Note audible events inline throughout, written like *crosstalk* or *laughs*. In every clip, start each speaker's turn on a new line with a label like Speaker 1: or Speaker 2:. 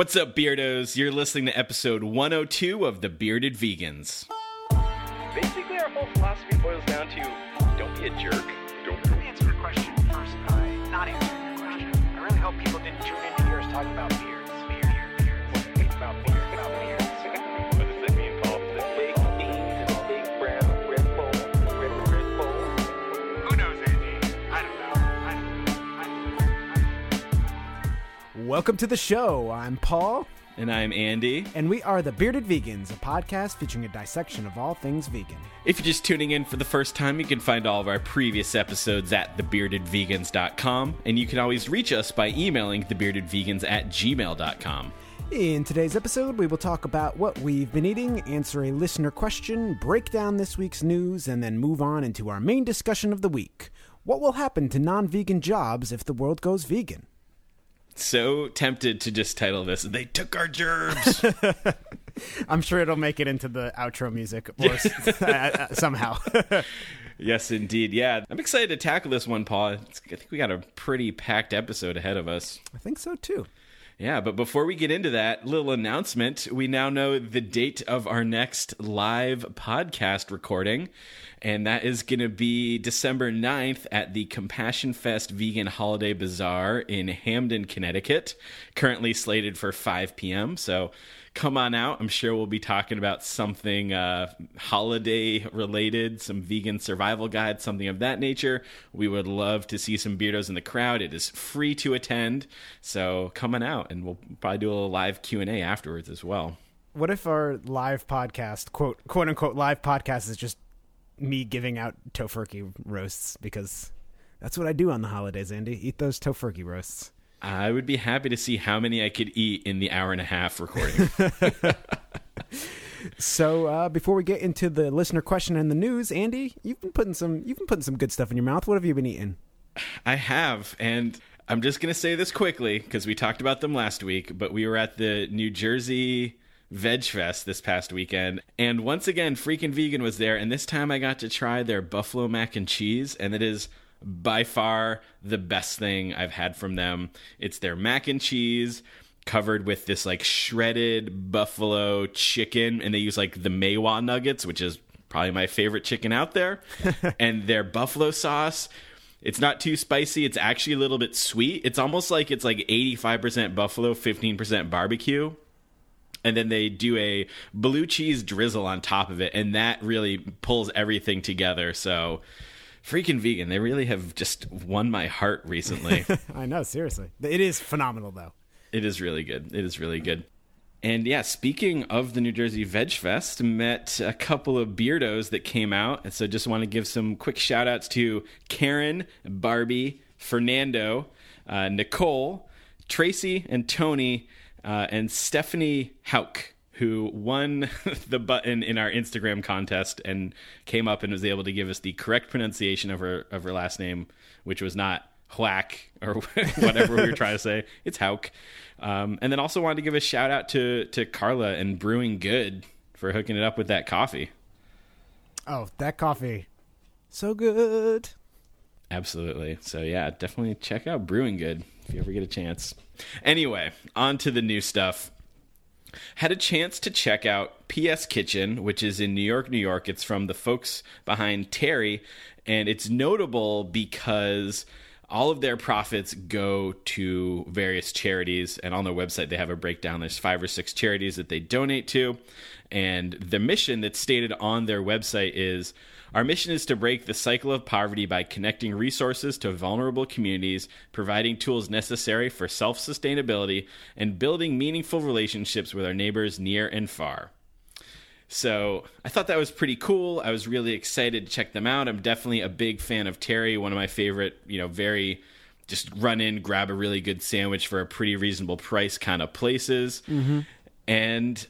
Speaker 1: What's up, Beardos? You're listening to episode 102 of The Bearded Vegans.
Speaker 2: Basically, our whole philosophy boils down to don't be a jerk. Don't
Speaker 3: answer your question first by not answering your question. I really hope people didn't tune in to hear us talk about
Speaker 4: Welcome to the show. I'm Paul,
Speaker 1: And I'm Andy.
Speaker 4: and we are the Bearded Vegans, a podcast featuring a dissection of all things vegan.
Speaker 1: If you're just tuning in for the first time, you can find all of our previous episodes at thebeardedvegans.com, and you can always reach us by emailing thebeardedvegans at gmail.com.
Speaker 4: In today's episode, we will talk about what we've been eating, answer a listener question, break down this week's news, and then move on into our main discussion of the week. What will happen to non vegan jobs if the world goes vegan?
Speaker 1: So tempted to just title this, They Took Our Gerbs. *laughs*
Speaker 4: I'm sure it'll make it into the outro music or s- *laughs* *laughs* uh, somehow.
Speaker 1: yes, indeed. Yeah, I'm excited to tackle this one, Paul. It's- I think we got a pretty packed episode ahead of us.
Speaker 4: I think so too.
Speaker 1: Yeah, but before we get into that little announcement, we now know the date of our next live podcast recording, and that is going to be December 9th at the Compassion Fest Vegan Holiday Bazaar in Hamden, Connecticut, currently slated for 5 p.m. So come on out. I'm sure we'll be talking about something uh, holiday related, some vegan survival guide, something of that nature. We would love to see some beardos in the crowd. It is free to attend, so come on out, and we'll probably do a little live Q and A afterwards as well.
Speaker 4: What if our live podcast, quote quote unquote live podcast, is just me giving out Tofurky roasts because that's what I do on the holidays, Andy. Eat those Tofurky roasts.
Speaker 1: I would be happy to see how many I could eat in the hour and a half recording. *laughs* *laughs*
Speaker 4: So uh, before we get into the listener question and the news, Andy, you've been putting some you've been putting some good stuff in your mouth. What have you been eating?
Speaker 1: I have, and I'm just going to say this quickly because we talked about them last week, but we were at the New Jersey Veg Fest this past weekend, and once again, Freaking Vegan was there, and this time I got to try their buffalo mac and cheese, and it is by far the best thing I've had from them. It's their mac and cheese covered with this like shredded buffalo chicken, and they use like the May Wah nuggets, which is probably my favorite chicken out there, *laughs* and their buffalo sauce. It's not too spicy. It's actually a little bit sweet. It's almost like it's like 85% buffalo, 15% barbecue. And then they do a blue cheese drizzle on top of it, and that really pulls everything together. So, freaking vegan, they really have just won my heart recently. *laughs*
Speaker 4: I know, seriously, it is phenomenal though.
Speaker 1: It is really good. It is really good. And yeah, speaking of the New Jersey Veg Fest, met a couple of beardos that came out. And so just want to give some quick shout outs to Karen, Barbie, Fernando, uh, Nicole, Tracy, and Tony, uh, and Stephanie Hauk, who won *laughs* the button in our Instagram contest and came up and was able to give us the correct pronunciation of her of her last name, which was not whack or *laughs* whatever we were trying to say. It's Hauk. Um, and then also wanted to give a shout out to to Carla and Brewing Good for hooking it up with that coffee.
Speaker 4: Oh, that coffee, so good.
Speaker 1: Absolutely. So yeah, definitely check out Brewing Good if you ever get a chance. Anyway, on to the new stuff. Had a chance to check out PS Kitchen, which is in New York, New York. It's from the folks behind Terri, and it's notable because all of their profits go to various charities and on their website they have a breakdown there's five or six charities that they donate to and the mission that's stated on their website is our mission is to break the cycle of poverty by connecting resources to vulnerable communities providing tools necessary for self-sustainability and building meaningful relationships with our neighbors near and far so I thought that was pretty cool. I was really excited to check them out. I'm definitely a big fan of Terri, one of my favorite, you know, very just run in, grab a really good sandwich for a pretty reasonable price kind of places. And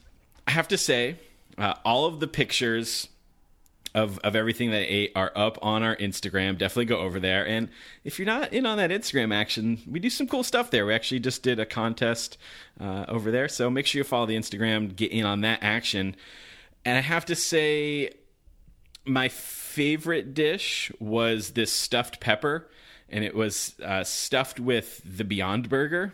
Speaker 1: I have to say, uh, all of the pictures of, of everything that ate are up on our Instagram. Definitely go over there. And if you're not in on that Instagram action, we do some cool stuff there. We actually just did a contest uh, over there. So make sure you follow the Instagram, get in on that action. And I have to say, my favorite dish was this stuffed pepper, and it was uh, stuffed with the Beyond Burger.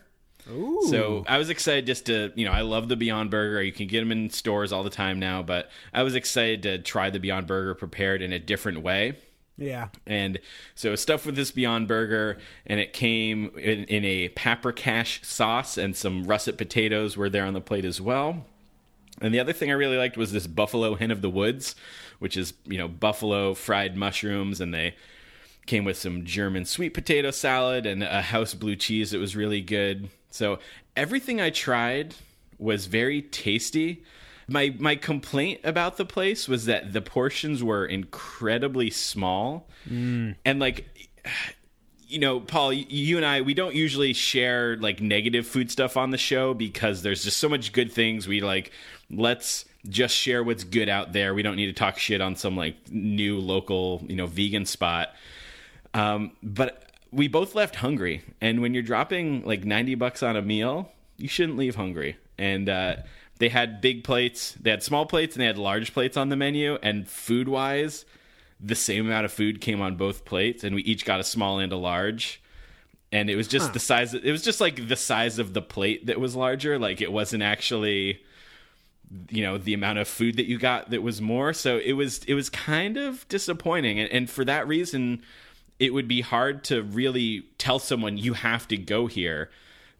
Speaker 1: So I was excited just to, you know, I love the Beyond Burger. You can get them in stores all the time now, but I was excited to try the Beyond Burger prepared in a different way.
Speaker 4: Yeah.
Speaker 1: And so it's stuffed with this Beyond Burger, and it came in, in a paprikash sauce, and some russet potatoes were there on the plate as well. And the other thing I really liked was this buffalo hen of the woods, which is you know buffalo fried mushrooms, and they came with some German sweet potato salad and a house blue cheese that was really good. So everything I tried was very tasty. My my complaint about the place was that the portions were incredibly small, and like you know, Paul, you and I, we don't usually share like negative food stuff on the show because there's just so much good things. We like, let's just share what's good out there. We don't need to talk shit on some like new local, you know, vegan spot. Um, but we both left hungry. And when you're dropping like 90 bucks on a meal, you shouldn't leave hungry. And, uh, they had big plates, they had small plates, and they had large plates on the menu. And food wise, the same amount of food came on both plates, and we each got a small and a large. And it was just the size. Of, It was just like the size of the plate that was larger. Like it wasn't actually, you know, the amount of food that you got that was more. So it was it was kind of disappointing, and, and for that reason, it would be hard to really tell someone you have to go here.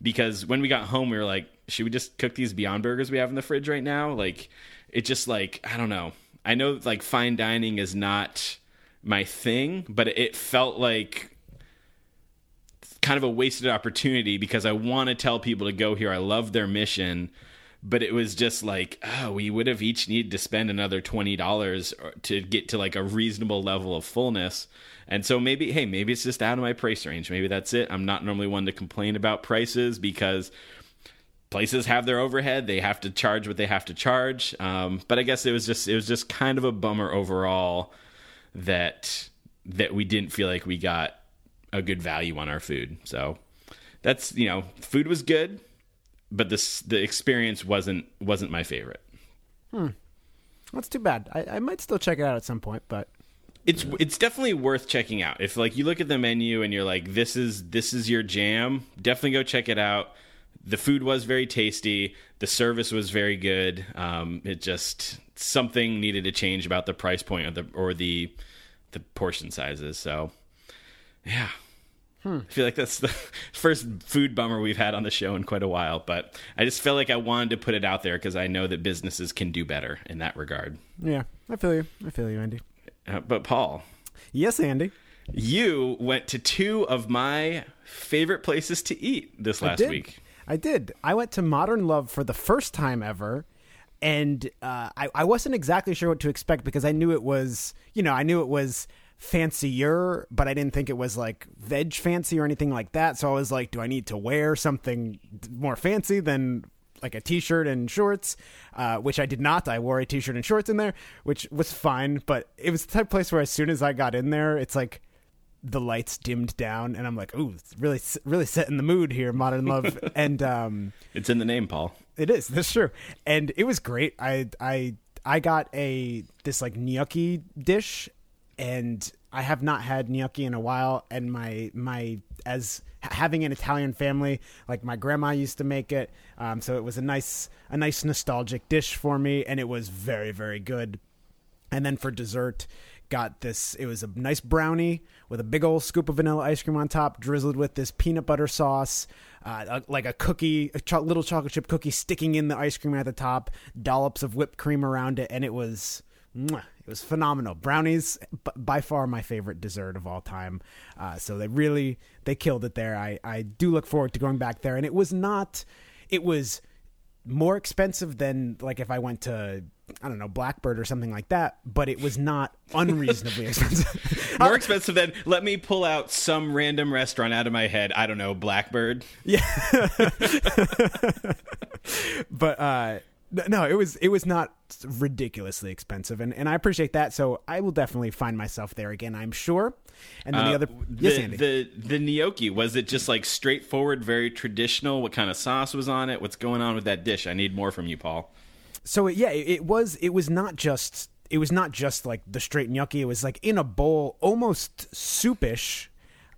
Speaker 1: Because when we got home we were like should we just cook these beyond burgers we have in the fridge right now? Like it just like i don't know. I know like fine dining is not my thing but it felt like kind of a wasted opportunity because i want to tell people to go here. I love their mission but it was just like oh we would have each needed to spend another $20 to get to like a reasonable level of fullness. And so maybe hey maybe it's just out of my price range. Maybe that's it. I'm not normally one to complain about prices because places have their overhead. They have to charge what they have to charge. Um, but i guess it was just it was just kind of a bummer overall that that we didn't feel like we got a good value on our food. So that's you know food was good but this the experience wasn't wasn't my favorite
Speaker 4: That's too bad. I, I might still check it out at some point, but
Speaker 1: it's it's definitely worth checking out. If like you look at the menu and you're like, this is this is your jam, definitely go check it out. The food was very tasty. The service was very good. Um, it just something needed to change about the price point or the or the the portion sizes. So yeah. I feel like that's the *laughs* first food bummer we've had on the show in quite a while, but I just felt like I wanted to put it out there because I know that businesses can do better in that regard.
Speaker 4: yeah, I feel you. I feel you, Andy.
Speaker 1: Uh, but Paul,
Speaker 4: Yes, Andy.
Speaker 1: you went to two of my favorite places to eat this last
Speaker 4: did.
Speaker 1: week.
Speaker 4: I did. I went to Modern Love for the first time ever, and uh, I, I wasn't exactly sure what to expect because I knew it was, you know, I knew it was fancier, but I didn't think it was like veg fancy or anything like that. So I was like, do I need to wear something more fancy than like a t-shirt and shorts, uh, which I did not. I wore a t-shirt and shorts in there, which was fine. But it was the type of place where as soon as I got in there, it's like the lights dimmed down, and I'm like, ooh, it's really, really setting the mood here, Modern Love, *laughs* and um,
Speaker 1: It's in the name, Paul.
Speaker 4: it is. That's true, and it was great. I, I, I got a this like gnocchi dish, and I have not had gnocchi in a while. And my my as having an Italian family, like my grandma used to make it, um, so it was a nice a nice nostalgic dish for me, and it was very very good. And then for dessert, got this. It was a nice brownie with a big old scoop of vanilla ice cream on top, drizzled with this peanut butter sauce, uh, like a cookie, a cho- little chocolate chip cookie sticking in the ice cream at the top, dollops of whipped cream around it, and it was. It was phenomenal. Brownies, by far my favorite dessert of all time. Uh, so they really they killed it there. I I do look forward to going back there. And it was not. It was more expensive than like if I went to I don't know Blackbird or something like that, but it was not unreasonably *laughs* expensive.
Speaker 1: More expensive than let me pull out some random restaurant out of my head. I don't know, Blackbird.
Speaker 4: Yeah, *laughs* but uh no, it was it was not ridiculously expensive, and, and I appreciate that. So I will definitely find myself there again, I'm sure. And then the
Speaker 1: Uh,
Speaker 4: other,
Speaker 1: the,
Speaker 4: yes, Andy.
Speaker 1: the the gnocchi was it just like straightforward, very traditional? What kind of sauce was on it? What's going on with that dish? I need more from you, Paul.
Speaker 4: so it, yeah, it, it was it was not just it was not just like the straight gnocchi. It was like in a bowl, almost soupish.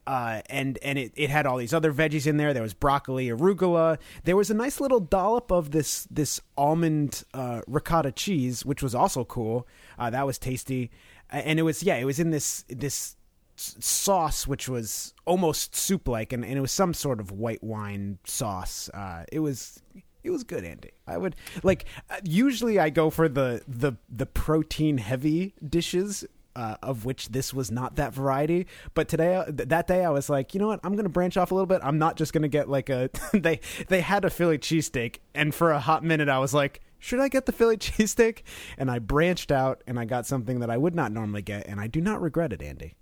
Speaker 4: Uh, and and it, it had all these other veggies in there. There was broccoli, arugula. There was a nice little dollop of this this almond uh, ricotta cheese, which was also cool. Uh, that was tasty, and it was yeah, it was in this this sauce which was almost soup like, and, and it was some sort of white wine sauce. Uh, it was it was good, Andy. I would like uh, usually I go for the the the protein heavy dishes. Uh, of which this was not that variety, but today, th- that day, I was like, you know what? I'm gonna branch off a little bit. I'm not just gonna get like a. *laughs* they they had a Philly cheesesteak, and for a hot minute, I was like, should I get the Philly *laughs* cheesesteak? And I branched out, and I got something that I would not normally get, and I do not regret it, Andy.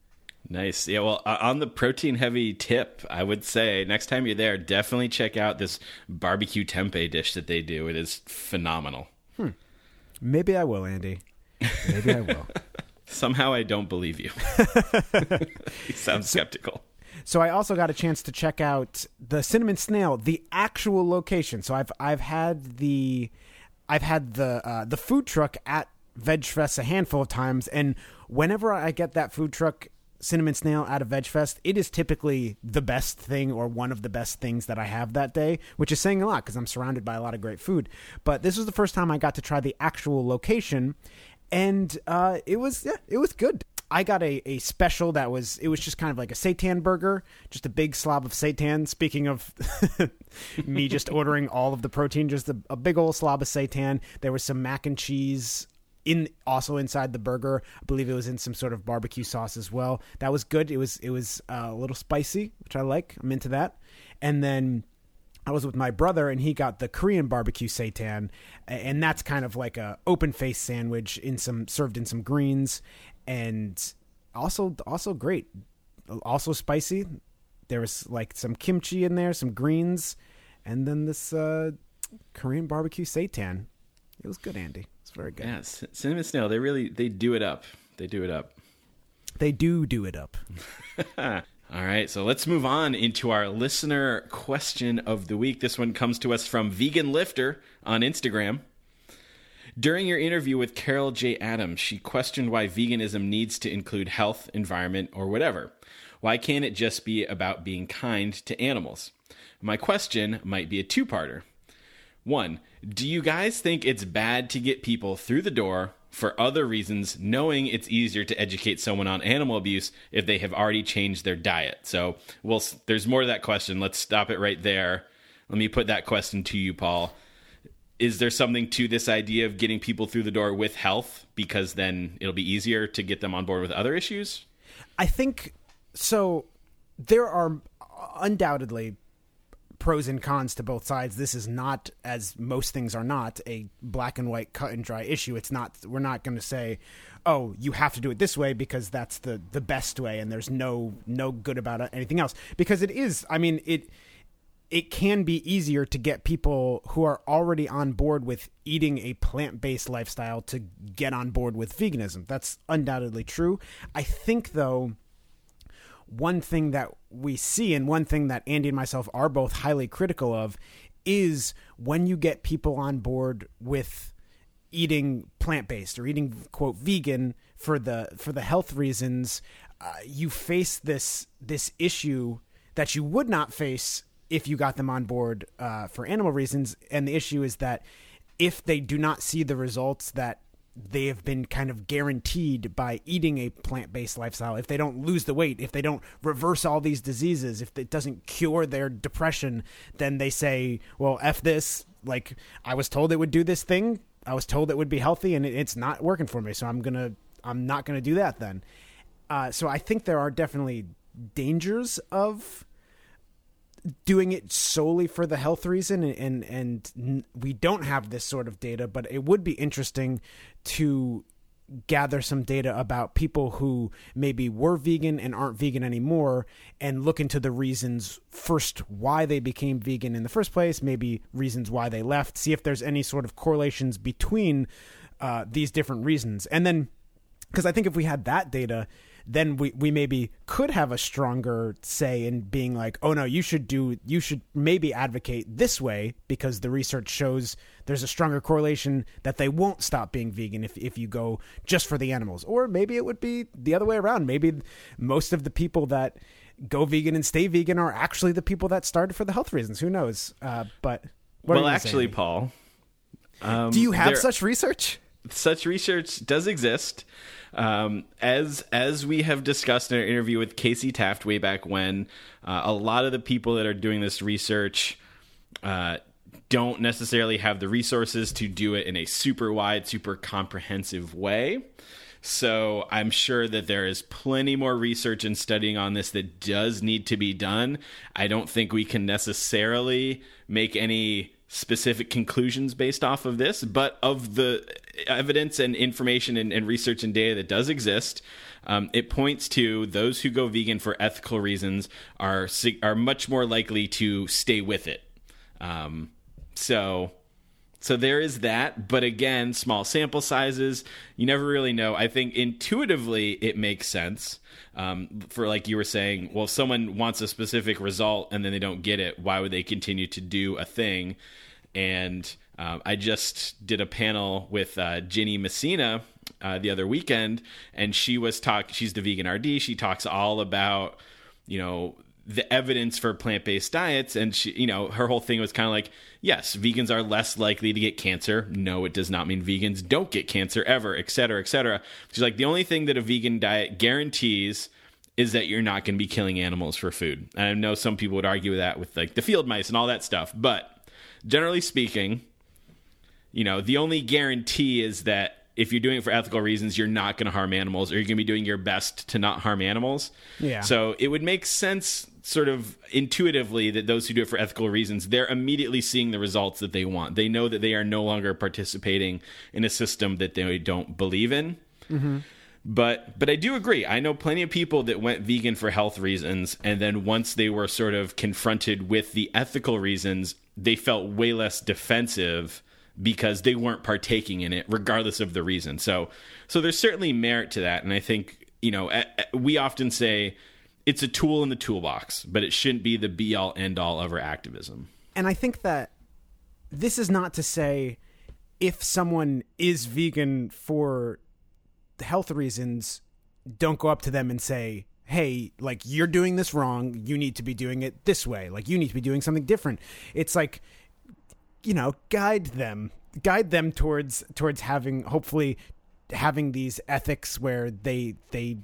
Speaker 1: Nice. Yeah, well, uh, on the protein heavy tip, I would say next time you're there, definitely check out this barbecue tempeh dish that they do. It is phenomenal. Hmm.
Speaker 4: Maybe I will, Andy. Maybe I will. *laughs*
Speaker 1: Somehow I don't believe you. *laughs* you sound skeptical.
Speaker 4: So I also got a chance to check out the Cinnamon Snail, the actual location. So I've I've had the I've had the uh, the food truck at Veg Fest a handful of times, and whenever I get that food truck Cinnamon Snail out of Veg Fest, it is typically the best thing or one of the best things that I have that day, which is saying a lot because I'm surrounded by a lot of great food. But this was the first time I got to try the actual location, and uh, it was yeah, it was good. I got a, a special that was it was just kind of like a seitan burger, just a big slob of seitan. Speaking of *laughs* me just ordering all of the protein, just a, a big old slob of seitan. There was some mac and cheese in also inside the burger. I believe it was in some sort of barbecue sauce as well. That was good. It was it was uh, a little spicy, which I like. I'm into that. And then I was with my brother and he got the Korean barbecue seitan and that's kind of like a open face sandwich in some served in some greens and also also great also spicy there was like some kimchi in there some greens and then this uh Korean barbecue seitan it was good Andy it's very good
Speaker 1: Yeah, cinnamon snail. They really they do it up. They do it up.
Speaker 4: they do do it up *laughs*
Speaker 1: All right, so let's move on into our listener question of the week. This one comes to us from Vegan Lifter on Instagram. During your interview with Carol J. Adams, she questioned why veganism needs to include health, environment, or whatever. Why can't it just be about being kind to animals? My question might be a two parter. One, do you guys think it's bad to get people through the door for other reasons, knowing it's easier to educate someone on animal abuse if they have already changed their diet? So, well, there's more to that question. Let's stop it right there. Let me put that question to you, Paul. Is there something to this idea of getting people through the door with health because then it'll be easier to get them on board with other issues?
Speaker 4: I think so. There are uh, undoubtedly pros and cons to both sides. This is not, as most things are not, a black and white cut and dry issue. It's not. We're not going to say, "Oh, you have to do it this way because that's the the best way," and there's no no good about anything else. Because it is. I mean, it it can be easier to get people who are already on board with eating a plant-based lifestyle to get on board with veganism. That's undoubtedly true. I think though one thing that we see and one thing that Andy and myself are both highly critical of is when you get people on board with eating plant-based or eating quote vegan for the for the health reasons uh, you face this this issue that you would not face if you got them on board uh, for animal reasons. And the issue is that if they do not see the results that they have been kind of guaranteed by eating a plant-based lifestyle if they don't lose the weight if they don't reverse all these diseases if it doesn't cure their depression then they say well f this. Like i was told it would do this thing. I was told it would be healthy and it's not working for me so i'm gonna i'm not gonna do that then. Uh, so i think there are definitely dangers of doing it solely for the health reason and, and and we don't have this sort of data but it would be interesting to gather some data about people who maybe were vegan and aren't vegan anymore and look into the reasons first why they became vegan in the first place maybe reasons why they left see if there's any sort of correlations between uh, these different reasons. And then because I think if we had that data, then we, we maybe could have a stronger say in being like, oh no, you should do, you should maybe advocate this way because the research shows there's a stronger correlation that they won't stop being vegan if, if you go just for the animals. Or maybe it would be the other way around. Maybe most of the people that go vegan and stay vegan are actually the people that started for the health reasons. Who knows? Uh, but what are
Speaker 1: well, actually? Paul, um,
Speaker 4: do you have
Speaker 1: there-
Speaker 4: such research?
Speaker 1: such research does exist. Um, as as we have discussed in our interview with Casey Taft way back when, uh, a lot of the people that are doing this research uh, don't necessarily have the resources to do it in a super wide, super comprehensive way. So I'm sure that there is plenty more research and studying on this that does need to be done. I don't think we can necessarily make any specific conclusions based off of this, but of the evidence and information and, and research and data that does exist, um, it points to those who go vegan for ethical reasons are are much more likely to stay with it. Um, so so there is that, but again, small sample sizes. You never really know. I think intuitively it makes sense. Um, for like you were saying, well, if someone wants a specific result and then they don't get it, why would they continue to do a thing? And um, I just did a panel with uh, Ginny Messina uh, the other weekend, and she was talk. She's the vegan RD. She talks all about you know the evidence for plant-based diets and she you know her whole thing was kind of like yes vegans are less likely to get cancer no it does not mean vegans don't get cancer ever et cetera et cetera she's like the only thing that a vegan diet guarantees is that you're not going to be killing animals for food and i know some people would argue with that with like the field mice and all that stuff but generally speaking you know the only guarantee is that if you're doing it for ethical reasons, you're not going to harm animals, or you're going to be doing your best to not harm animals.
Speaker 4: Yeah.
Speaker 1: So it would make sense, sort of intuitively, that those who do it for ethical reasons, they're immediately seeing the results that they want. They know that they are no longer participating in a system that they don't believe in. Mm-hmm. But but I do agree. I know plenty of people that went vegan for health reasons, and then once they were sort of confronted with the ethical reasons, they felt way less defensive because they weren't partaking in it, regardless of the reason. So so there's certainly merit to that, and I think you know we often say it's a tool in the toolbox, but it shouldn't be the be all end all of our activism.
Speaker 4: and I think that this is not to say if someone is vegan for health reasons, don't go up to them and say, "Hey, like you're doing this wrong. You need to be doing it this way. Like you need to be doing something different." It's like you know, guide them, guide them towards towards having hopefully having these ethics where they they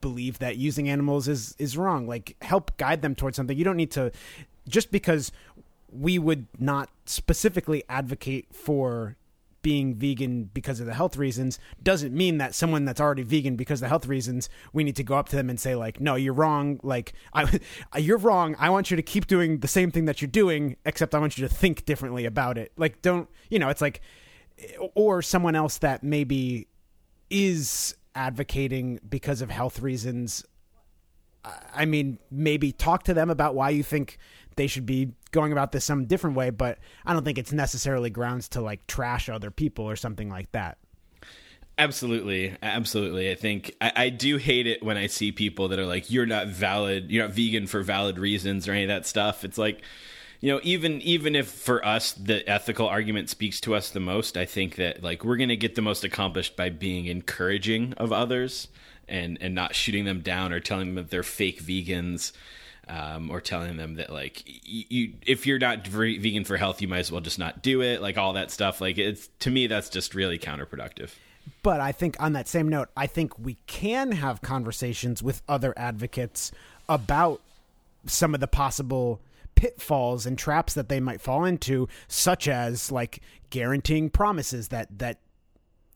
Speaker 4: believe that using animals is is wrong. Like help guide them towards something. You don't need to just because we would not specifically advocate for being vegan because of the health reasons doesn't mean that someone that's already vegan because of the health reasons we need to go up to them and say like no you're wrong. Like I, *laughs* you're wrong. I want you to keep doing the same thing that you're doing except i want you to think differently about it. Like don't you know it's like or someone else that maybe is advocating because of health reasons I mean, maybe talk to them about why you think they should be going about this some different way, but I don't think it's necessarily grounds to like trash other people or something like that.
Speaker 1: Absolutely, absolutely. I think I, I do hate it when I see people that are like, "You're not valid. You're not vegan for valid reasons" or any of that stuff. It's like, you know, even even if for us the ethical argument speaks to us the most, I think that like we're gonna get the most accomplished by being encouraging of others and and not shooting them down or telling them that they're fake vegans. Um, or telling them that like you, you if you're not vegan for health you might as well just not do it like all that stuff like it's to me that's just really counterproductive
Speaker 4: But I think on that same note, I think we can have conversations with other advocates about some of the possible pitfalls and traps that they might fall into, such as like guaranteeing promises that that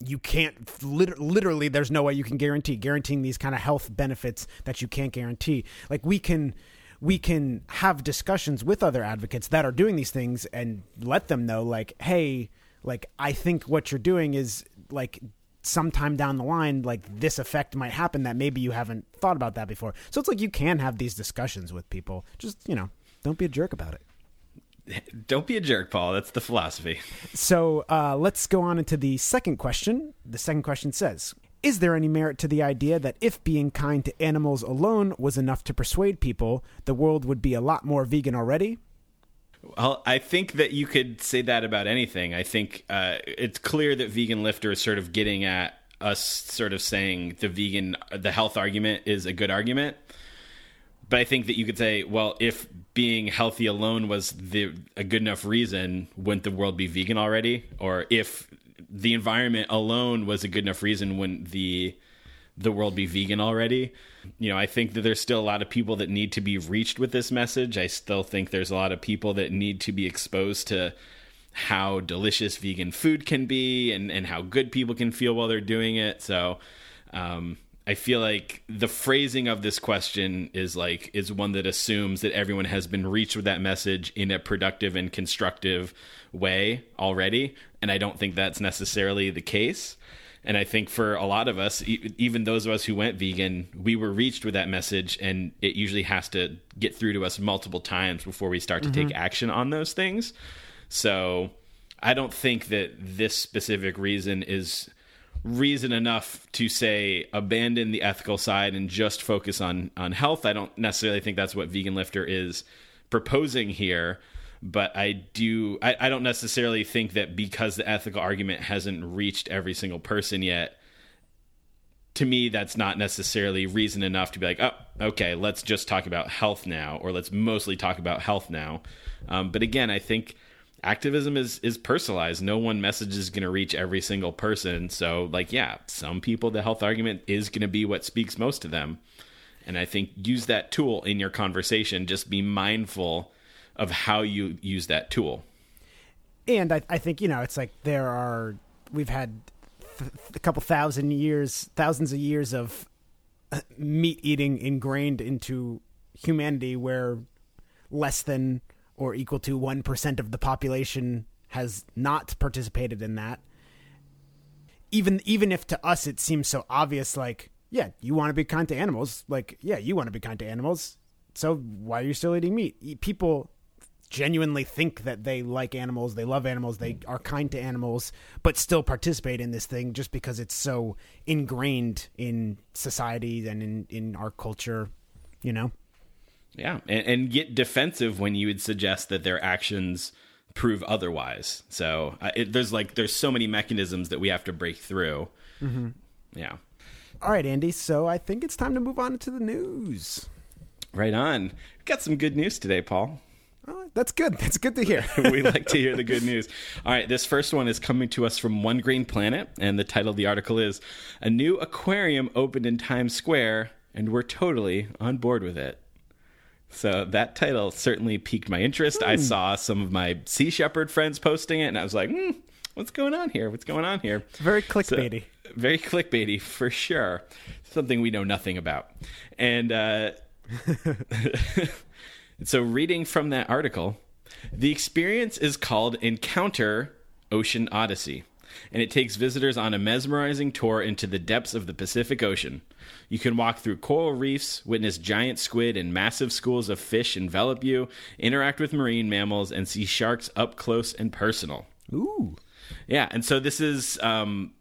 Speaker 4: you can't literally there's no way you can guarantee guaranteeing these kind of health benefits that you can't guarantee. Like we can we can have discussions with other advocates that are doing these things and let them know like hey like i think what you're doing is like sometime down the line like this effect might happen that maybe you haven't thought about that before. So it's like you can have these discussions with people. Just you know don't be a jerk about it *laughs*
Speaker 1: Don't be a jerk, Paul. That's the philosophy.
Speaker 4: So uh, let's go on into the second question. The second question says Is there any merit to the idea that if being kind to animals alone was enough to persuade people, the world would be a lot more vegan already?
Speaker 1: Well, I think that you could say that about anything. I think uh, it's clear that Vegan Lifter is sort of getting at us sort of saying the vegan, the health argument is a good argument. but I think that you could say, well, if being healthy alone was the a good enough reason, wouldn't the world be vegan already? Or if the environment alone was a good enough reason, wouldn't the the world be vegan already? You know, I think that there's still a lot of people that need to be reached with this message. I still think there's a lot of people that need to be exposed to how delicious vegan food can be and, and how good people can feel while they're doing it. So um, I feel like the phrasing of this question is like is one that assumes that everyone has been reached with that message in a productive and constructive way already, and I don't think that's necessarily the case. And I think for a lot of us, e- even those of us who went vegan, we were reached with that message, and it usually has to get through to us multiple times before we start to take mm-hmm. action on those things. So I don't think that this specific reason is reason enough to say abandon the ethical side and just focus on on health. I don't necessarily think that's what Vegan Lifter is proposing here, but I do I, I don't necessarily think that because the ethical argument hasn't reached every single person yet, to me that's not necessarily reason enough to be like, oh, okay, let's just talk about health now, or let's mostly talk about health now. Um, but again, I think activism is is personalized. No one message is going to reach every single person. So, like, yeah, some people the health argument is going to be what speaks most to them, and I think use that tool in your conversation. Just be mindful of how you use that tool.
Speaker 4: and I, I think you know it's like there are we've had th- a couple thousand years thousands of years of uh, meat eating ingrained into humanity where less than or equal to 1% of the population has not participated in that even even if to us it seems so obvious like yeah you want to be kind to animals like yeah you want to be kind to animals so why are you still eating meat people genuinely think that they like animals, they love animals, they are kind to animals, but still participate in this thing just because it's so ingrained in society and in, in our culture, you know?
Speaker 1: Yeah, and, and get defensive when you would suggest that their actions prove otherwise. So uh, it, there's like there's so many mechanisms that we have to break through. Yeah,
Speaker 4: All right, Andy, so I think it's time to move on to the news.
Speaker 1: right on. we Got some good news today, Paul.
Speaker 4: Oh, that's good. That's good to hear. *laughs*
Speaker 1: we like to hear the good *laughs* news. All right, this first one is coming to us from One Green Planet, and the title of the article is A New Aquarium Opened in Times Square, and We're Totally on Board with It. So that title certainly piqued my interest. I saw some of my Sea Shepherd friends posting it, and I was like, hmm, what's going on here? What's going on here?
Speaker 4: Very
Speaker 1: So-
Speaker 4: clickbaity.
Speaker 1: very clickbaity for sure. Something we know nothing about. And uh, *laughs* so, reading from that article, the experience is called Encounter Ocean Odyssey, and it takes visitors on a mesmerizing tour into the depths of the Pacific Ocean. You can walk through coral reefs, witness giant squid and massive schools of fish envelop you, interact with marine mammals, and see sharks up close and personal.
Speaker 4: Ooh.
Speaker 1: Yeah, and so this is um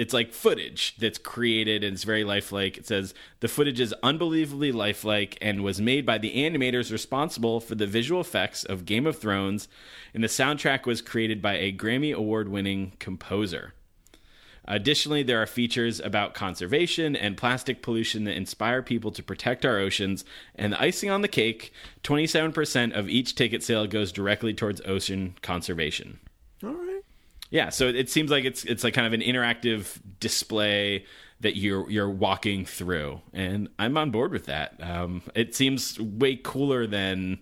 Speaker 1: it's like footage that's created and it's very lifelike. It says the footage is unbelievably lifelike and was made by the animators responsible for the visual effects of Game of Thrones, and the soundtrack was created by a Grammy award winning composer. Additionally, there are features about conservation and plastic pollution that inspire people to protect our oceans. And the icing on the cake 27% of each ticket sale goes directly towards ocean conservation. Yeah, so it seems like it's it's like kind of an interactive display that you're you're walking through, and I'm on board with that. Um, it seems way cooler than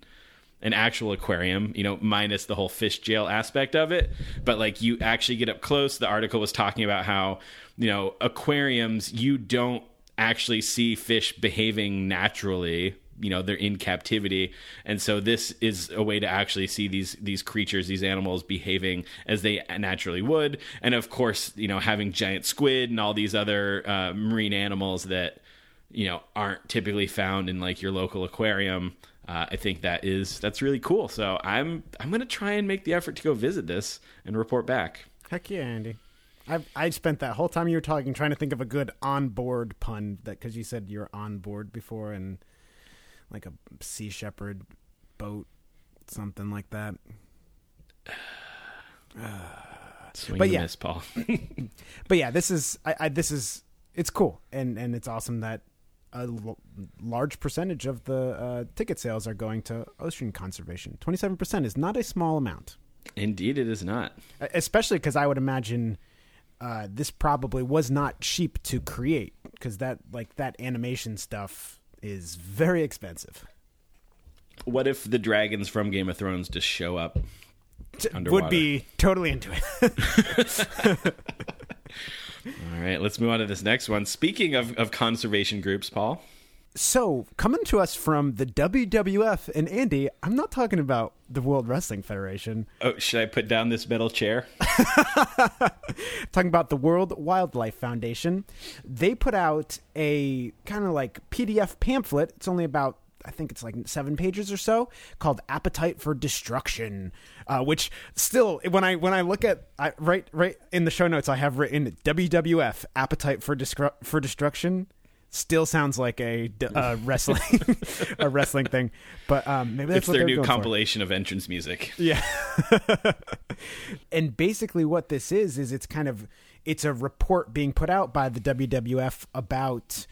Speaker 1: an actual aquarium, you know, minus the whole fish jail aspect of it. But like you actually get up close. The article was talking about how you know aquariums you don't actually see fish behaving naturally you know they're in captivity. And so this is a way to actually see these these creatures these animals behaving as they naturally would. And of course you know having giant squid and all these other uh, marine animals that you know aren't typically found in like your local aquarium uh, i think that is that's really cool. So i'm i'm gonna try and make the effort to go visit this and report back.
Speaker 4: Heck yeah, Andy. I've I spent that whole time you were talking trying to think of a good on board pun that because you said you're on board before and like a sea shepherd boat, something like that. *sighs*
Speaker 1: Swing
Speaker 4: But yeah.
Speaker 1: miss, paul *laughs* *laughs*
Speaker 4: But yeah, this is I, I this is it's cool and and it's awesome that a l- large percentage of the uh, ticket sales are going to ocean conservation. 27% is not a small amount,
Speaker 1: Indeed, it is not.
Speaker 4: Especially because I would imagine uh, this probably was not cheap to create because that like that animation stuff is very expensive.
Speaker 1: What if the dragons from Game of Thrones just show up?
Speaker 4: T-
Speaker 1: Underwater.
Speaker 4: Would be totally into it. *laughs*
Speaker 1: All right, let's move on to this next one. Speaking of, of conservation groups, Paul.
Speaker 4: So, coming to us from the WWF and Andy, I'm not talking about the World Wrestling Federation.
Speaker 1: Oh, should I put down this metal chair? *laughs*
Speaker 4: talking about the World Wildlife Foundation. They put out a kind of like PDF pamphlet. It's only about I think it's like seven pages or so, called "Appetite for Destruction," uh, which still, when I when I look at I, right right in the show notes, I have written WWF "Appetite for Destru- for Destruction." Still sounds like a uh, *laughs* wrestling *laughs* a wrestling thing, but um, maybe that's
Speaker 1: It's
Speaker 4: what
Speaker 1: their new
Speaker 4: going for.
Speaker 1: compilation of entrance music.
Speaker 4: Yeah. *laughs* and basically what this is is it's kind of it's a report being put out by the WWF about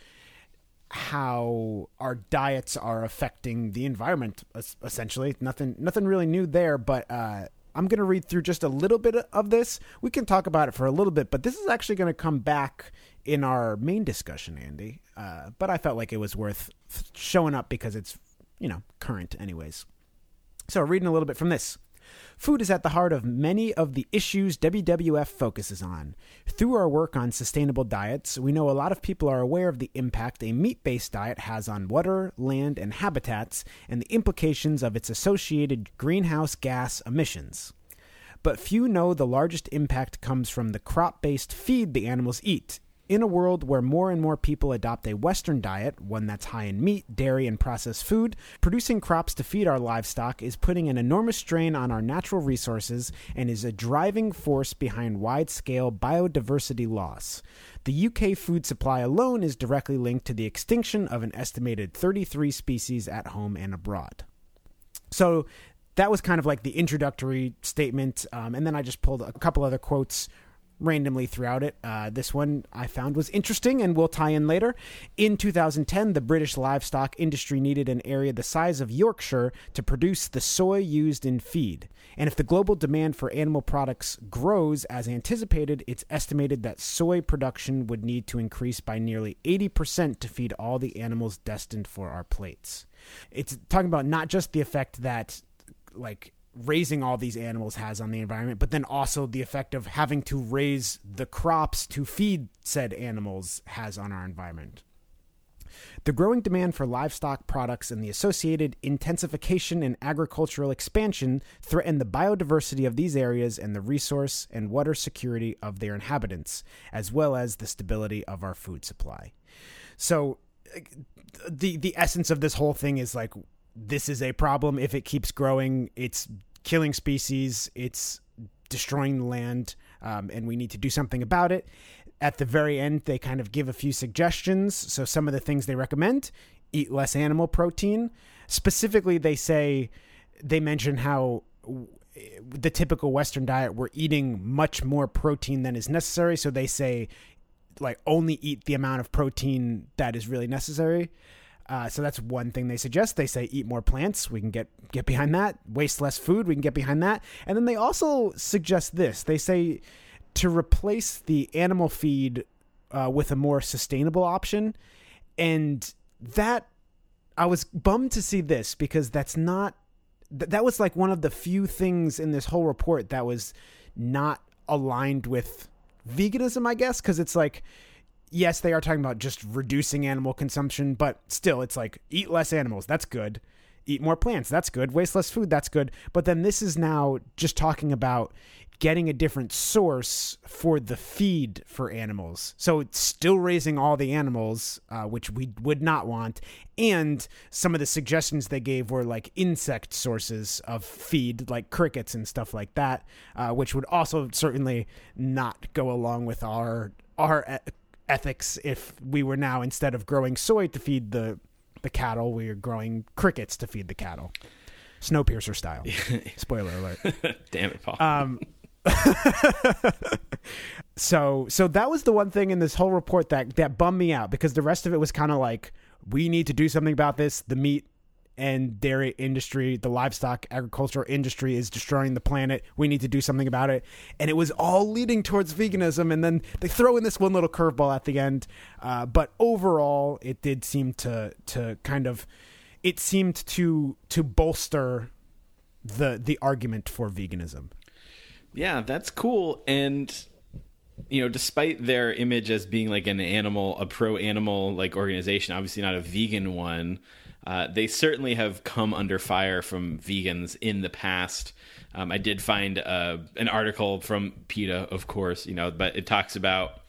Speaker 4: how our diets are affecting the environment essentially. Nothing nothing really new there, but uh I'm going to read through just a little bit of this. We can talk about it for a little bit, but this is actually going to come back in our main discussion, Andy. Uh, but I felt like it was worth showing up because it's, you know, current anyways. So, reading a little bit from this. Food is at the heart of many of the issues WWF focuses on. Through our work on sustainable diets, we know a lot of people are aware of the impact a meat based diet has on water, land, and habitats, and the implications of its associated greenhouse gas emissions. But few know the largest impact comes from the crop based feed the animals eat. In a world where more and more people adopt a Western diet, one that's high in meat, dairy, and processed food, producing crops to feed our livestock is putting an enormous strain on our natural resources and is a driving force behind wide scale biodiversity loss. The UK food supply alone is directly linked to the extinction of an estimated 33 species at home and abroad. So that was kind of like the introductory statement. Um, and then I just pulled a couple other quotes randomly throughout it. Uh, this one I found was interesting and we'll tie in later. In 2010, the British livestock industry needed an area the size of Yorkshire to produce the soy used in feed. And if the global demand for animal products grows as anticipated, it's estimated that soy production would need to increase by nearly 80% to feed all the animals destined for our plates. It's talking about not just the effect that like raising all these animals has on the environment, but then also the effect of having to raise the crops to feed said animals has on our environment. The growing demand for livestock products and the associated intensification and agricultural expansion threaten the biodiversity of these areas and the resource and water security of their inhabitants, as well as the stability of our food supply. So, the the essence of this whole thing is like this is a problem if it keeps growing it's killing species it's destroying the land um, and we need to do something about it. At the very end they kind of give a few suggestions. So some of the things they recommend eat less animal protein. Specifically they say they mention how the typical western diet we're eating much more protein than is necessary. So they say like only eat the amount of protein that is really necessary. Uh, so that's one thing they suggest. They say eat more plants. We can get get behind that. Waste less food. We can get behind that. And then they also suggest this. They say to replace the animal feed uh, with a more sustainable option, and that I was bummed to see this because that's not th- that was like one of the few things in this whole report that was not aligned with veganism, I guess, because it's like, yes, they are talking about just reducing animal consumption, but still, it's like eat less animals. That's good. Eat more plants. That's good. Waste less food. That's good. But then this is now just talking about getting a different source for the feed for animals. So it's still raising all the animals, uh, which we would not want. And some of the suggestions they gave were like insect sources of feed, like crickets and stuff like that, uh, which would also certainly not go along with our our ethics if we were now instead of growing soy to feed the the cattle, we are growing crickets to feed the cattle. Snowpiercer style. *laughs* Spoiler alert. *laughs*
Speaker 1: Damn it, Paul.
Speaker 4: Um, *laughs* so so that was the one thing in this whole report that that bummed me out because the rest of it was kind of like we need to do something about this. The meat and dairy industry, the livestock agricultural industry is destroying the planet. We need to do something about it. And it was all leading towards veganism. And then they throw in this one little curveball at the end. Uh, but overall, it did seem to to kind of it seemed to to bolster the the argument for veganism.
Speaker 1: Yeah, that's cool. And you know, despite their image as being like an animal, a pro animal like organization, obviously not a vegan one, uh, they certainly have come under fire from vegans in the past. Um, I did find uh, an article from PETA, of course, you know, but it talks about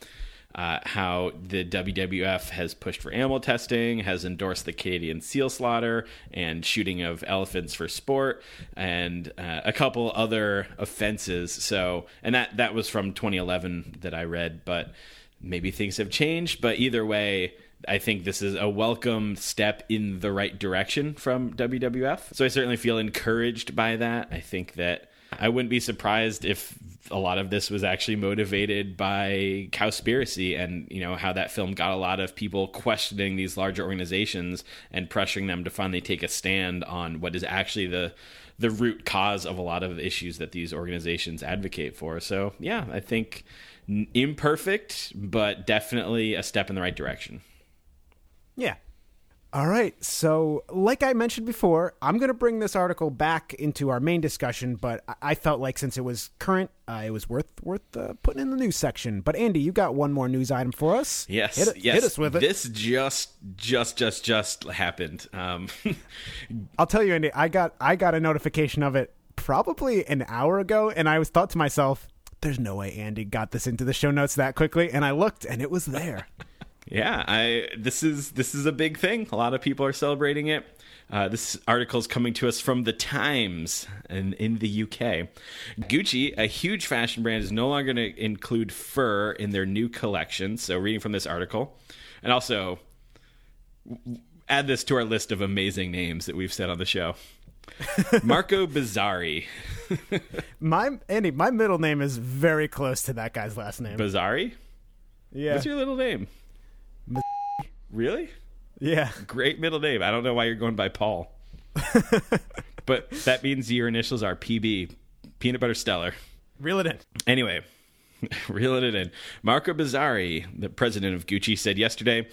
Speaker 1: uh, how the WWF has pushed for animal testing, has endorsed the Canadian seal slaughter and shooting of elephants for sport, and uh, a couple other offenses. So, and that that was from 2011 that I read, but maybe things have changed. But either way. I think this is a welcome step in the right direction from WWF. So I certainly feel encouraged by that. I think that I wouldn't be surprised if a lot of this was actually motivated by Cowspiracy and you know how that film got a lot of people questioning these larger organizations and pressuring them to finally take a stand on what is actually the the root cause of a lot of issues that these organizations advocate for. So yeah, I think imperfect, but definitely a step in the right direction.
Speaker 4: Yeah. All right. So, like I mentioned before, I'm going to bring this article back into our main discussion, but I- I felt like since it was current, uh, it was worth worth uh, putting in the news section. But Andy, you got one more news item for us?
Speaker 1: Yes,
Speaker 4: hit, it-
Speaker 1: yes.
Speaker 4: hit us with it.
Speaker 1: This just, just, just, just happened. Um, *laughs*
Speaker 4: I'll tell you, Andy. I got I got a notification of it probably an hour ago, and I was thought to myself, "There's no way Andy got this into the show notes that quickly." And I looked, and it was there.
Speaker 1: Yeah, I this is this is a big thing. A lot of people are celebrating it. Uh, this article is coming to us from the Times in, in the UK. Gucci, a huge fashion brand, is no longer going to include fur in their new collection. So, reading from this article, and also add this to our list of amazing names that we've said on the show. *laughs* Marco Bizzarri.
Speaker 4: My Andy, my middle name is very close to that guy's last name.
Speaker 1: Bizzarri?
Speaker 4: yeah,
Speaker 1: What's your little name? Really?
Speaker 4: yeah.
Speaker 1: Great middle name. I don't know why you're going by Paul. *laughs* but that means your initials are PB, Peanut Butter Stellar.
Speaker 4: Reel it in.
Speaker 1: Anyway, *laughs* reeling it in. Marco Bizzarri, the president of Gucci, said yesterday,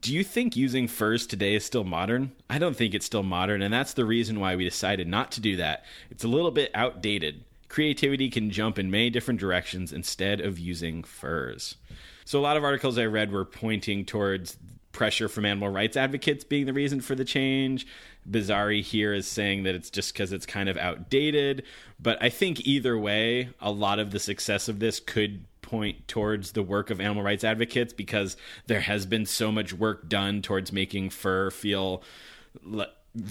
Speaker 1: Do you think using furs today is still modern? I don't think it's still modern, and that's the reason why we decided not to do that. It's a little bit outdated. Creativity can jump in many different directions instead of using furs. So, a lot of articles I read were pointing towards pressure from animal rights advocates being the reason for the change. Bizzarri here is saying that it's just because it's kind of outdated. But I think either way, a lot of the success of this could point towards the work of animal rights advocates because there has been so much work done towards making fur feel le-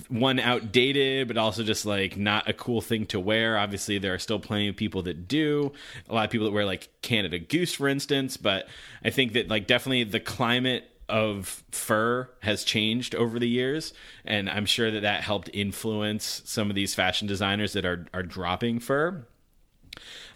Speaker 1: one outdated but also just like not a cool thing to wear obviously there are still plenty of people that do a lot of people that wear like canada goose for instance but i think that like definitely the climate of fur has changed over the years and i'm sure that that helped influence some of these fashion designers that are are dropping fur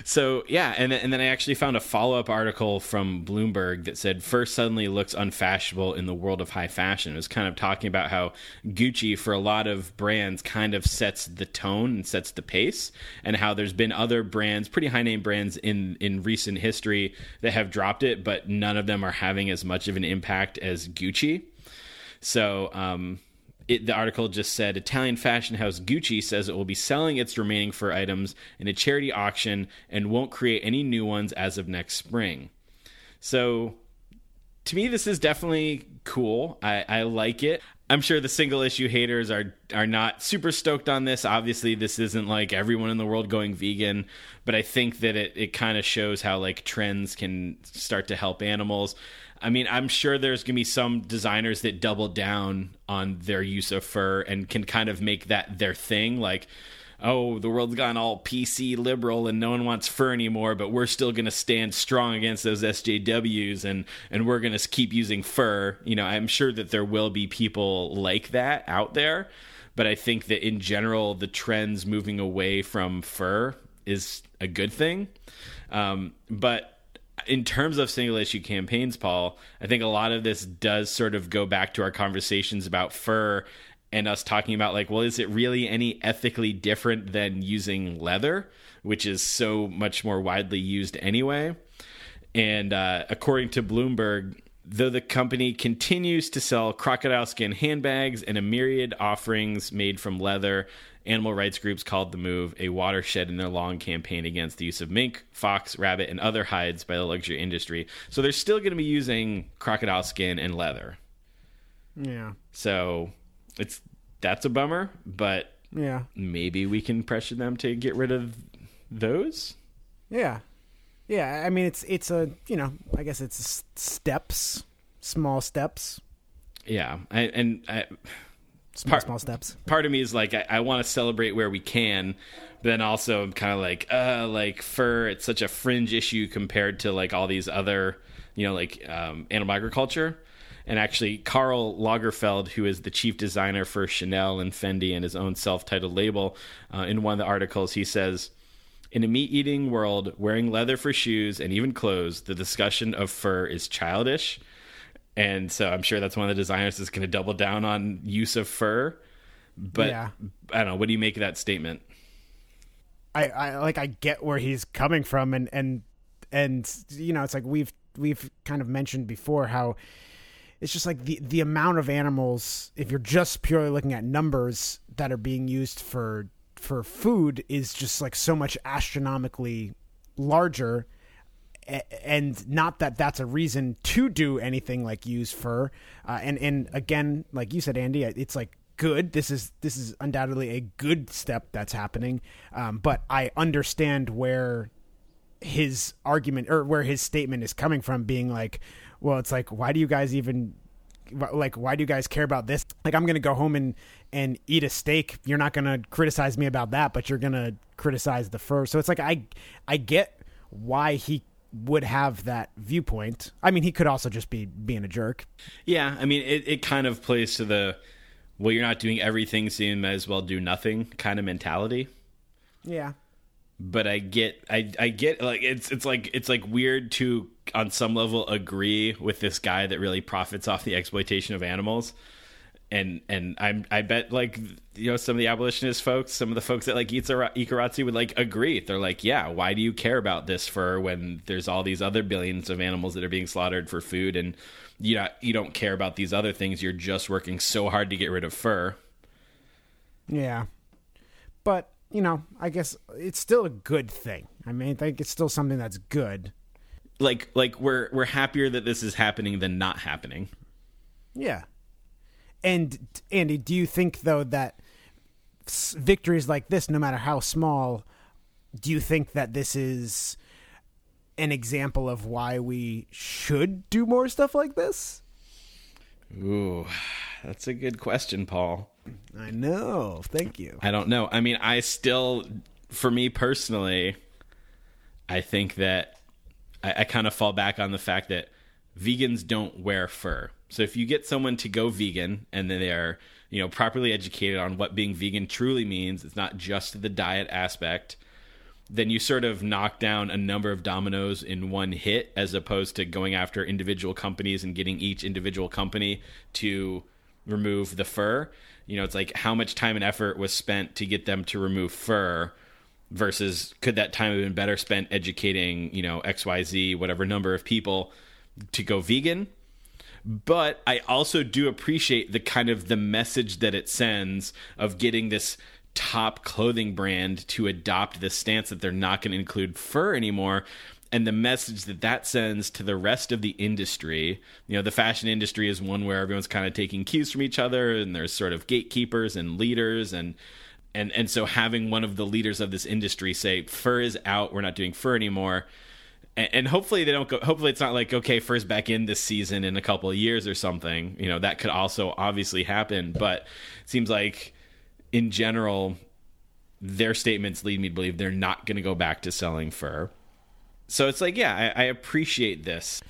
Speaker 1: so yeah, and and then I actually found a follow up article from Bloomberg that said first suddenly looks unfashionable in the world of high fashion. It was kind of talking about how Gucci for a lot of brands kind of sets the tone and sets the pace, and how there's been other brands, pretty high name brands in in recent history that have dropped it, but none of them are having as much of an impact as Gucci. So um, it, the article just said Italian fashion house Gucci says it will be selling its remaining fur items in a charity auction and won't create any new ones as of next spring. So, to me, this is definitely cool. I, I like it. I'm sure the single issue haters are are not super stoked on this. Obviously, this isn't like everyone in the world going vegan, but I think that it, it kind of shows how like trends can start to help animals. I mean, I'm sure there's going to be some designers that double down on their use of fur and can kind of make that their thing. Like, oh, the world's gone all PC liberal and no one wants fur anymore, but we're still going to stand strong against those SJWs and and we're going to keep using fur. You know, I'm sure that there will be people like that out there, but I think that in general, the trends moving away from fur is a good thing. Um, but in terms of single issue campaigns, Paul, I think a lot of this does sort of go back to our conversations about fur and us talking about like, well, is it really any ethically different than using leather, which is so much more widely used anyway? And uh, according to Bloomberg, though the company continues to sell crocodile skin handbags and a myriad offerings made from leather, animal rights groups called the move a watershed in their long campaign against the use of mink, fox, rabbit, and other hides by the luxury industry. So they're still going to be using crocodile skin and leather.
Speaker 4: Yeah.
Speaker 1: So it's that's a bummer, but
Speaker 4: Yeah.
Speaker 1: maybe we can pressure them to get rid of those.
Speaker 4: Yeah. Yeah, I mean it's it's a, you know, I guess it's steps, small steps,
Speaker 1: Yeah, I, and I,
Speaker 4: small
Speaker 1: Part-
Speaker 4: small steps.
Speaker 1: part of me is like I, I want to celebrate where we can, but then also I'm kind of like uh like fur. It's such a fringe issue compared to like all these other you know like um, animal agriculture. And actually, Karl Lagerfeld, who is the chief designer for Chanel and Fendi and his own self-titled label, uh, in one of the articles he says. In a meat eating world, wearing leather for shoes and even clothes, the discussion of fur is childish. And so I'm sure that's one of the designers that's going to double down on use of fur. But
Speaker 4: Yeah.
Speaker 1: I don't know. What do you make of that statement?
Speaker 4: I, I like I get where he's coming from and and and you know it's like we've we've kind of mentioned before how it's just like the the amount of animals if you're just purely looking at numbers that are being used for for food is just like so much astronomically larger and not that that's a reason to do anything like use fur. Uh, and and again like you said andy it's like good. This is this is undoubtedly a good step that's happening. Um, but i understand where his argument or where his statement is coming from being like well it's like why do you guys even like why do you guys care about this? Like i'm gonna go home and and eat a steak. You're not gonna criticize me about that but you're gonna criticize the fur. So it's like i i get why he would have that viewpoint i mean he could also just be being a jerk
Speaker 1: Yeah, I mean, it, it kind of plays to the well, you're not doing everything, so you might as well do nothing kind of mentality.
Speaker 4: yeah
Speaker 1: But I get, I, I get like it's it's like it's like weird to on some level agree with this guy that really profits off the exploitation of animals. And and I'm I bet like you know some of the abolitionist folks, some of the folks that like Ikaratsu would like agree. They're like, yeah, why do you care about this fur when there's all these other billions of animals that are being slaughtered for food, and you not you don't care about these other things. You're just working so hard to get rid of fur.
Speaker 4: Yeah. But, you know, I guess it's still a good thing. I mean, I think it's still something that's good.
Speaker 1: Like like we're we're happier that this is happening than not happening.
Speaker 4: Yeah. And, Andy, do you think, though, that s- victories like this, no matter how small, do you think that this is an example of why we should do more stuff like this?
Speaker 1: Ooh, *sighs* that's a good question, Paul.
Speaker 4: I know. Thank you.
Speaker 1: I don't know. I mean, I still, for me personally, I think that I, I kind of fall back on the fact that vegans don't wear fur. So if you get someone to go vegan and then they are, you know, properly educated on what being vegan truly means, it's not just the diet aspect, then you sort of knock down a number of dominoes in one hit as opposed to going after individual companies and getting each individual company to remove the fur. You know, it's like how much time and effort was spent to get them to remove fur versus could that time have been better spent educating, you know, XYZ, whatever number of people to go vegan? But I also do appreciate the kind of the message that it sends of getting this top clothing brand to adopt this stance that they're not going to include fur anymore. And the message that that sends to the rest of the industry you know the fashion industry is one where everyone's kind of taking cues from each other and there's sort of gatekeepers and leaders and and and so having one of the leaders of this industry say fur is out we're not doing fur anymore and, hopefully they don't go hopefully it's not like okay first back in this season in a couple of years or something you know that could also obviously happen but it seems like in general their statements lead me to believe they're not going to go back to selling fur so it's like yeah I, I appreciate this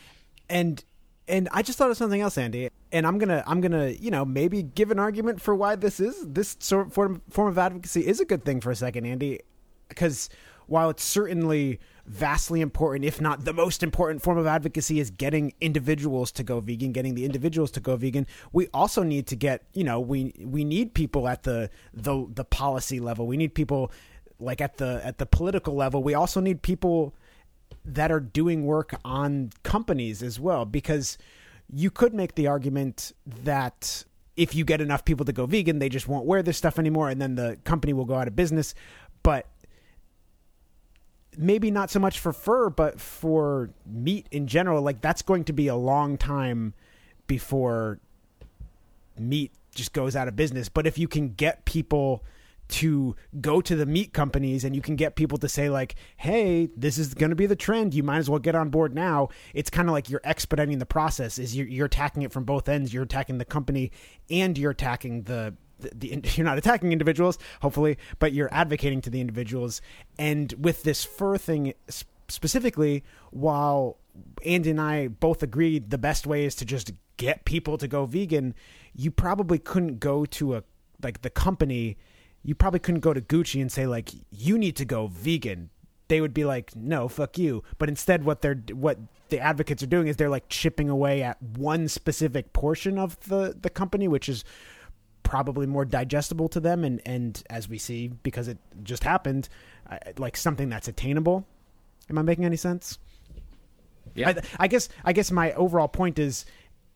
Speaker 4: and and I just thought of something else, Andy. And I'm gonna I'm gonna you know maybe give an argument for why this is this sort of form form of advocacy is a good thing for a second, Andy, because while it's certainly vastly important, if not the most important form of advocacy, is getting individuals to go vegan, getting the individuals to go vegan. We also need to get, you know, we we need people at the the the policy level. We need people like at the at the political level. We also need people that are doing work on companies as well because you could make the argument that if you get enough people to go vegan they just won't wear this stuff anymore and then the company will go out of business but maybe not so much for fur but for meat in general like that's going to be a long time before meat just goes out of business. But if you can get people to go to the meat companies and you can get people to say like hey this is going to be the trend. You might as well get on board now. It's kind of like you're expediting the process is you're, you're attacking it from both ends. You're attacking the company and you're attacking the the, the *laughs* you're not attacking individuals hopefully but you're advocating to the individuals and with this fur thing specifically while Andy and I both agreed the best way is to just get people to go vegan you probably couldn't go to a like the company you probably couldn't go to Gucci and say like you need to go vegan. They would be like, "No, fuck you." But instead what they're what the advocates are doing is they're like chipping away at one specific portion of the the company which is probably more digestible to them and and as we see because it just happened uh, like something that's attainable. Am I making any sense?
Speaker 1: Yeah.
Speaker 4: I, I guess I guess my overall point is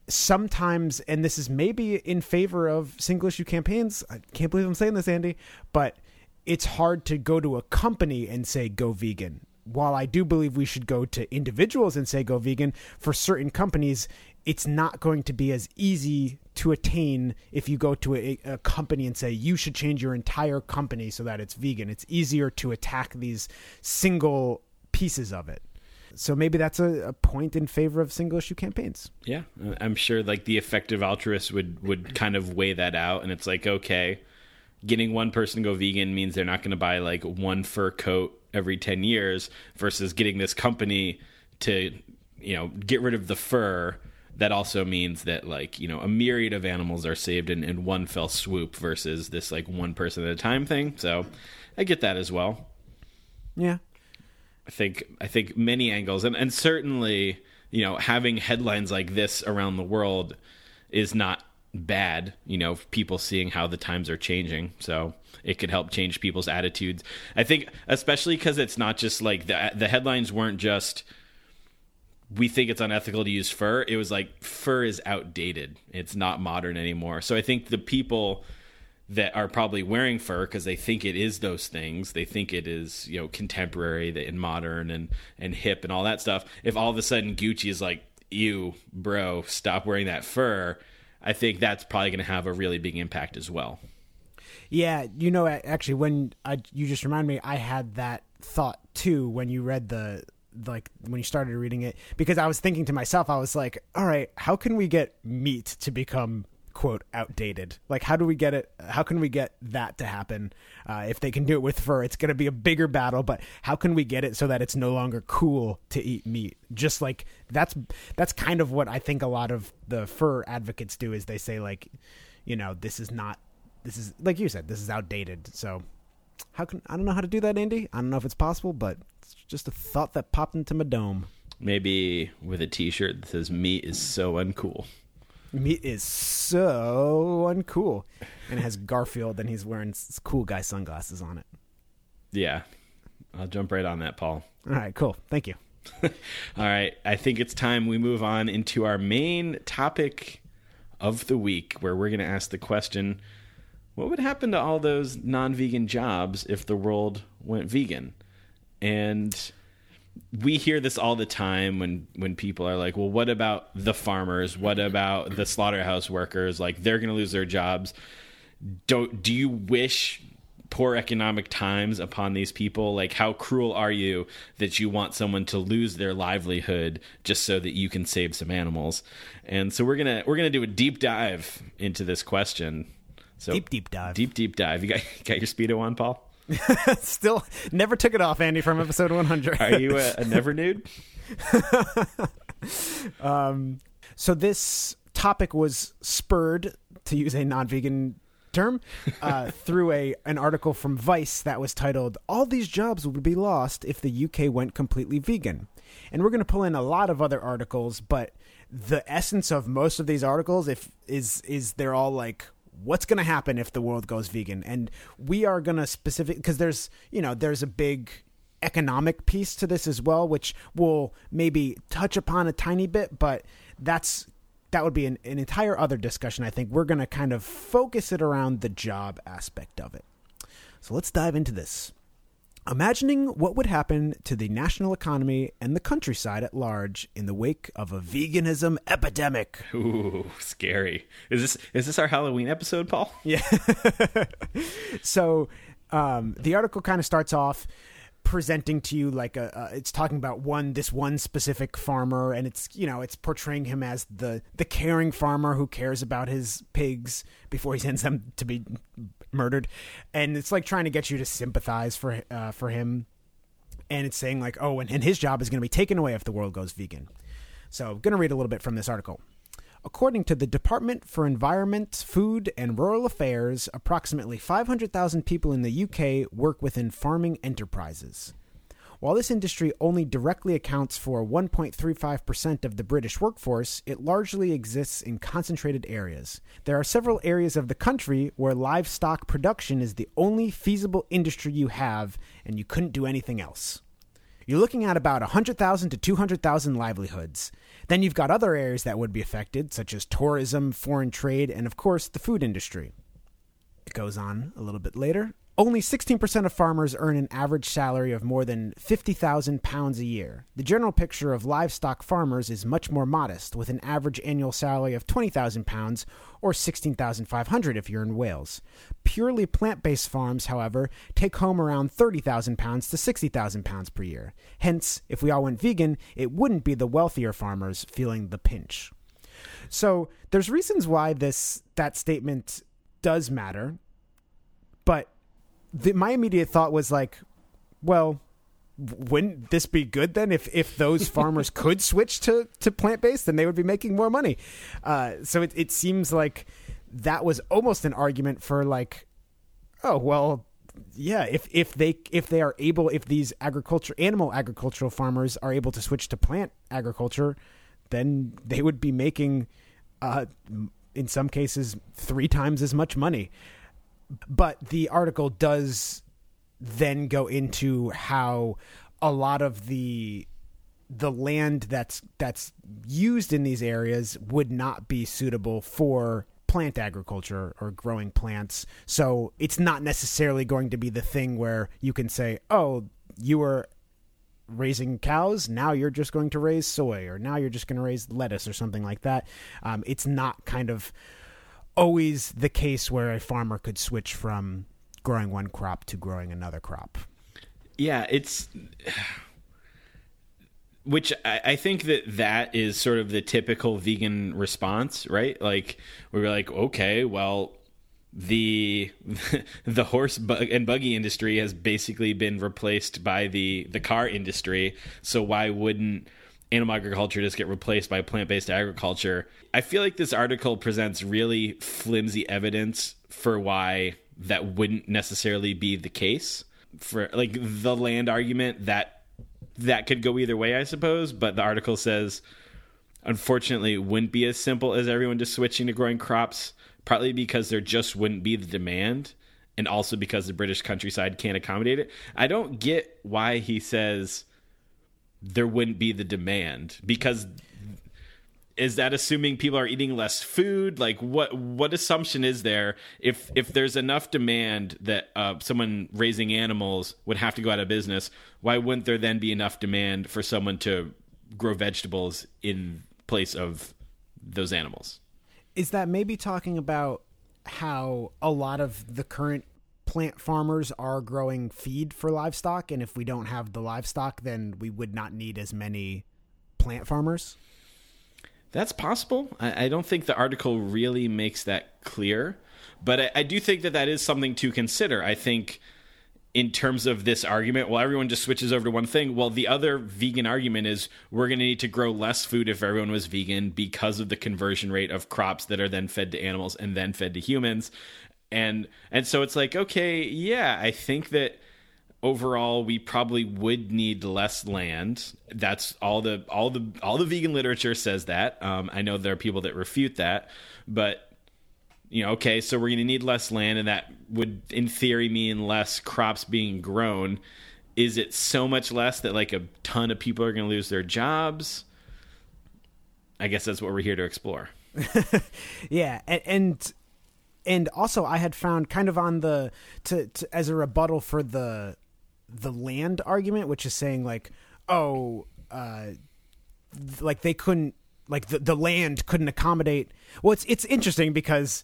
Speaker 4: sometimes, and this is maybe in favor of single issue campaigns. I can't believe I'm saying this, Andy, but it's hard to go to a company and say go vegan. While I do believe we should go to individuals and say go vegan, for certain companies, it's not going to be as easy to attain if you go to a, a company and say you should change your entire company so that it's vegan. It's easier to attack these single pieces of it. So maybe that's a, a point in favor of single issue campaigns.
Speaker 1: Yeah, uh, I'm sure like the effective altruist would would kind of weigh that out, and it's like okay, getting one person to go vegan means they're not going to buy like one fur coat every ten years, versus getting this company to you know get rid of the fur. That also means that like you know a myriad of animals are saved in, in one fell swoop versus this like one person at a time thing. So I get that as well.
Speaker 4: Yeah.
Speaker 1: I think I think many angles and, and certainly you know having headlines like this around the world is not bad you know people seeing how the times are changing so it could help change people's attitudes i think especially because it's not just like the the headlines weren't just we think it's unethical to use fur it was like fur is outdated it's not modern anymore so i think the people that are probably wearing fur because they think it is those things. They think it is, you know, contemporary and modern and and hip and all that stuff. If all of a sudden Gucci is like, "You, bro, stop wearing that fur," I think that's probably going to have a really big impact as well.
Speaker 4: Yeah, you know, actually, when I you just remind me, I had that thought too when you read the like when you started reading it because I was thinking to myself, I was like, all right, how can we get meat to become quote outdated? Like how do we get it how can we get that to happen uh, if they can do it with fur? It's going to be a bigger battle but how can we get it so that it's no longer cool to eat meat? Just like that's that's kind of what i think a lot of the fur advocates do is they say like you know this is not this is like you said this is outdated so how can i don't know how to do that andy i don't know if it's possible but it's just a thought that popped into my dome
Speaker 1: Maybe with a T-shirt that says "Meat is so uncool."
Speaker 4: Meat is so uncool. And it has Garfield and he's wearing cool guy sunglasses on it.
Speaker 1: Yeah, I'll jump right on that, Paul.
Speaker 4: All right, cool. Thank you. *laughs*
Speaker 1: All right, I think it's time we move on into our main topic of the week, where we're going to ask the question what would happen to all those non vegan jobs if the world went vegan? And we hear this all the time when when people are like, "Well, what about the farmers? What about the slaughterhouse workers? Like they're going to lose their jobs." Don't do you wish poor economic times upon these people? Like how cruel are you that you want someone to lose their livelihood just so that you can save some animals? And so we're going to we're going to do a deep dive into this question. So
Speaker 4: Deep, deep dive.
Speaker 1: Deep deep dive. You got got your speedo on, Paul? *laughs*
Speaker 4: Still never took it off, Andy, from episode 100.
Speaker 1: Are you a, a *laughs* never nude? *laughs*
Speaker 4: so this topic was spurred, to use a non-vegan term, uh, through a an article from Vice that was titled "All These Jobs Would Be Lost If the UK Went Completely Vegan." And we're going to pull in a lot of other articles, but the essence of most of these articles, if is is they're all like what's going to happen if the world goes vegan? And we are going to specific because there's you know there's a big economic piece to this as well which we'll maybe touch upon a tiny bit but that's that would be an, an entire other discussion i think. We're going to kind of focus it around the job aspect of it. So let's dive into this Imagining what would happen to the national economy and the countryside at large in the wake of a veganism epidemic.
Speaker 1: Ooh, scary. Is this is this our Halloween episode, Paul?
Speaker 4: Yeah. *laughs* so um, the article kind of starts off presenting to you like a uh, it's talking about one this one specific farmer and it's you know it's portraying him as the the caring farmer who cares about his pigs before he sends them to be murdered. And it's like trying to get you to sympathize for uh, for him. And it's saying like oh and, and his job is going to be taken away if the world goes vegan. So i'm going to read a little bit from this article. According to the Department for Environment, Food and Rural Affairs, approximately 500,000 people in the UK work within farming enterprises. While this industry only directly accounts for 1.35% of the British workforce, it largely exists in concentrated areas. There are several areas of the country where livestock production is the only feasible industry you have, and you couldn't do anything else. You're looking at about 100,000 to 200,000 livelihoods. Then you've got other areas that would be affected, such as tourism, foreign trade, and of course the food industry. It goes on a little bit later. Only 16% of farmers earn an average salary of more than 50,000 pounds a year. The general picture of livestock farmers is much more modest, with an average annual salary of 20,000 pounds or 16,500 if you're in Wales. Purely plant-based farms, however, take home around 30,000 pounds to 60,000 pounds per year. Hence, if we all went vegan, it wouldn't be the wealthier farmers feeling the pinch. So, there's reasons why this that statement does matter, but the, my immediate thought was like, well, wouldn't this be good then if if those *laughs* farmers could switch to to plant based then they would be making more money. Uh, so it, it seems like that was almost an argument for like oh well yeah if if they if they are able if these agriculture animal agricultural farmers are able to switch to plant agriculture then they would be making uh, in some cases three times as much money but the article does then go into how a lot of the the land that's that's used in these areas would not be suitable for plant agriculture or growing plants. So it's not necessarily going to be the thing where you can say, "Oh, you were raising cows, now you're just going to raise soy, or now you're just going to raise lettuce, or something like that." Um, it's not kind of always the case where a farmer could switch from growing one crop to growing another crop.
Speaker 1: Yeah, it's which I, I think that that is sort of the typical vegan response, right? Like we were like, okay, well, the *laughs* the horse and buggy industry has basically been replaced by the the car industry. So why wouldn't animal agriculture just get replaced by plant based agriculture? I feel like this article presents really flimsy evidence for why that wouldn't necessarily be the case. For like the land argument that that could go either way, I suppose. But the article says, unfortunately, it wouldn't be as simple as everyone just switching to growing crops, partly because there just wouldn't be the demand, and also because the British countryside can't accommodate it. I don't get why he says there wouldn't be the demand because is that assuming people are eating less food? Like what what assumption is there? If if there's enough demand that uh, someone raising animals would have to go out of business why wouldn't there then be enough demand for someone to grow vegetables in place of those animals?
Speaker 4: Is that maybe talking about how a lot of the current plant farmers are growing feed for livestock and if we don't have the livestock then we would not need as many plant farmers?
Speaker 1: That's possible. I, I don't think the article really makes that clear, but I, I do think that that is something to consider. I think in terms of this argument, well, everyone just switches over to one thing. Well, the other vegan argument is we're going to need to grow less food if everyone was vegan because of the conversion rate of crops that are then fed to animals and then fed to humans. And and so it's like okay yeah i think that overall we probably would need less land. That's all the all the all the vegan literature says that. Um, i know there are people that refute that but you know okay so we're going to need less land and that would in theory mean less crops being grown. Is it so much less that like a ton of people are going to lose their jobs? I guess that's what we're here to explore. *laughs*
Speaker 4: Yeah, and, and and also I had found kind of on the to, to as a rebuttal for the the land argument, which is saying like, oh, uh, th- like they couldn't like the the land couldn't accommodate. Well, it's it's interesting because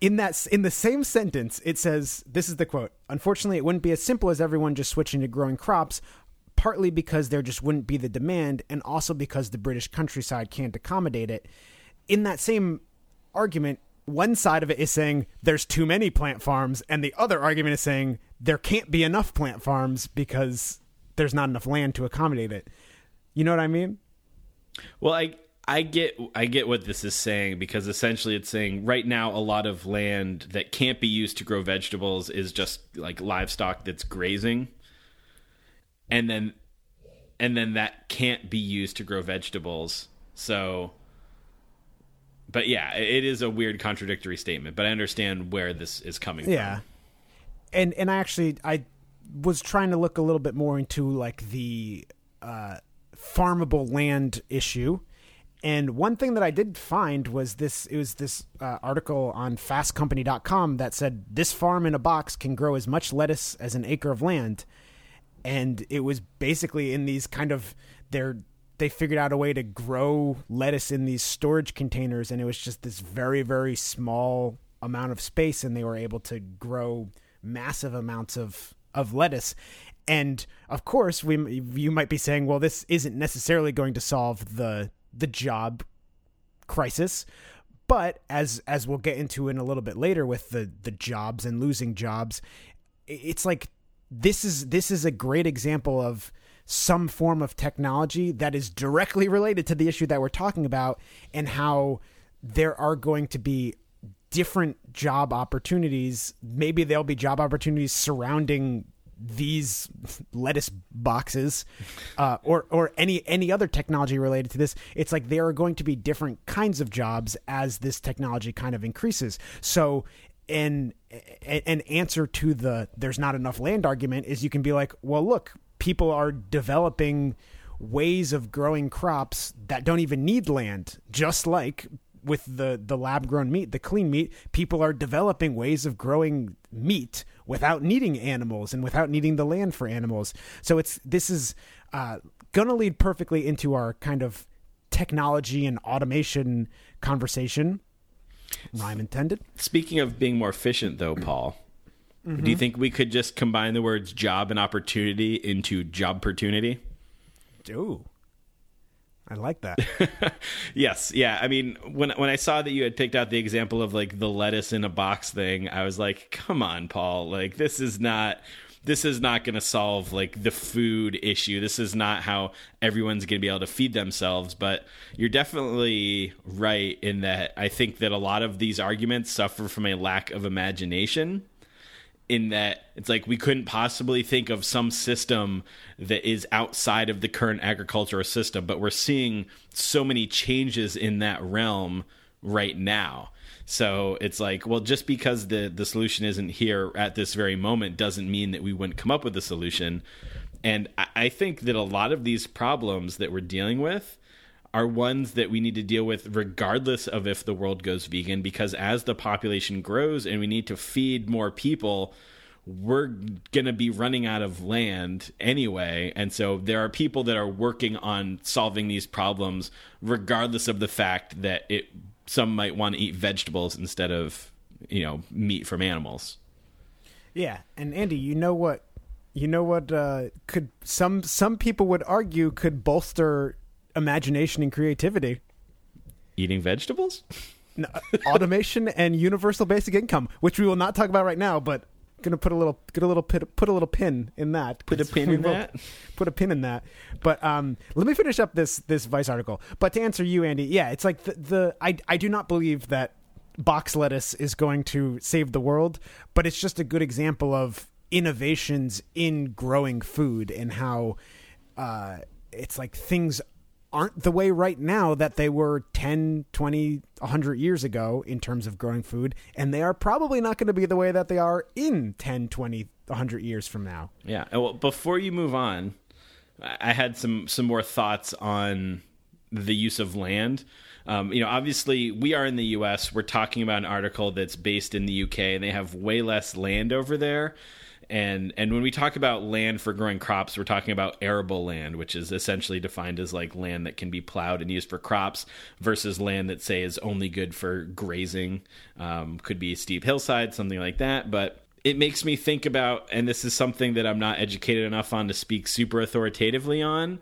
Speaker 4: in that in the same sentence it says this is the quote unfortunately it wouldn't be as simple as everyone just switching to growing crops partly because there just wouldn't be the demand and also because the british countryside can't accommodate it in that same argument one side of it is saying there's too many plant farms and the other argument is saying there can't be enough plant farms because there's not enough land to accommodate it you know what i mean
Speaker 1: Well, I I get I get what this is saying because essentially it's saying right now a lot of land that can't be used to grow vegetables is just like livestock that's grazing. And then and then that can't be used to grow vegetables. So but yeah, it is a weird contradictory statement, but I understand where this is coming from.
Speaker 4: Yeah. And and I actually I was trying to look a little bit more into like the uh farmable land issue. And one thing that I did find was this it was this uh, article on fastcompany.com that said this farm in a box can grow as much lettuce as an acre of land. And it was basically in these kind of they're they figured out a way to grow lettuce in these storage containers and it was just this very very small amount of space and they were able to grow massive amounts of of lettuce. And of course we you might be saying well this isn't necessarily going to solve the the job crisis. But as as we'll get into in a little bit later with the the jobs and losing jobs it's like this is this is a great example of some form of technology that is directly *laughs* related to the issue that we're talking about and how there are going to be different job opportunities. Maybe there'll be job opportunities surrounding these *laughs* lettuce boxes *laughs* uh, or or any any other technology related to this. It's like there are going to be different kinds of jobs as this technology kind of increases. So an an answer to the there's not enough land argument is you can be like well look people are developing ways of growing crops that don't even need land just like with the the lab grown meat, the clean meat, people are developing ways of growing meat without needing animals and without needing the land for animals. So it's this is uh, going to lead perfectly into our kind of technology and automation conversation. Rhyme intended.
Speaker 1: Speaking of being more efficient, though, Paul, do you mm-hmm. think we could just combine the words job and opportunity into job opportunity?
Speaker 4: Ooh, I like that. *laughs*
Speaker 1: Yes, yeah. I mean, when when I saw that you had picked out the example of like the lettuce in a box thing, I was like, "Come on, Paul! Like this is not this is not going to solve like the food issue. This is not how everyone's going to be able to feed themselves." But you're definitely right in that I think that a lot of these arguments suffer from a lack of imagination in that it's like we couldn't possibly think of some system that is outside of the current agricultural system, but we're seeing so many changes in that realm right now. So it's like, well, just because the the solution isn't here at this very moment doesn't mean that we wouldn't come up with a solution. And I, I think that a lot of these problems that we're dealing with are ones that we need to deal with regardless of if the world goes vegan because as the population grows and we need to feed more people we're going to be running out of land anyway and so there are people that are working on solving these problems regardless of the fact that it some might want to eat vegetables instead of you know meat from animals
Speaker 4: Yeah, and Andy, you know what? You know what? Uh, could some some people would argue could bolster imagination and creativity?
Speaker 1: eating vegetables
Speaker 4: N- automation *laughs* and universal basic income, which we will not talk about right now, but gonna put a little get a little pit, put a little pin in that.
Speaker 1: Put a pin in *laughs* that?
Speaker 4: Put a pin in that. But um, let me finish up this this Vice article. But to answer you, Andy, yeah, it's like the, the I I do not believe that box lettuce is going to save the world, but it's just a good example of innovations in growing food and how uh, it's like things aren't the way right now that they were 10, 20, 100 years ago in terms of growing food, and they are probably not going to be the way that they are in 10, 20, 100 years from now.
Speaker 1: Yeah. Well, before you move on, I had some some more thoughts on the use of land. Um, you know, obviously, we are in the U.S. We're talking about an article that's based in the U.K. and they have way less land over there. And and when we talk about land for growing crops, we're talking about arable land, which is essentially defined as like land that can be plowed and used for crops, versus land that say is only good for grazing. Um, could be steep hillside, something like that. But it makes me think about, and this is something that I'm not educated enough on to speak super authoritatively on,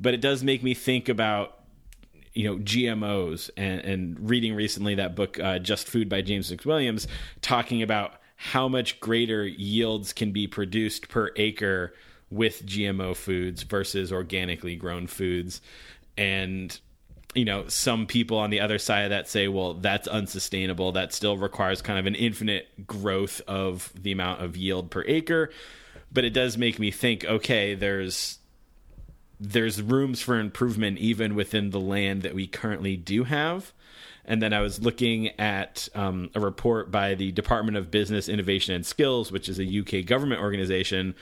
Speaker 1: but it does make me think about you know GMOs and, and reading recently that book uh, Just Food by James McWilliams talking about how much greater yields can be produced per acre with GMO foods versus organically grown foods. And you know some people on the other side of that say well that's unsustainable. That still requires kind of an infinite growth of the amount of yield per acre. But it does make me think okay there's there's rooms for improvement even within the land that we currently do have. And then I was looking at um, a report by the Department of Business, Innovation and Skills, which is a UK government organization.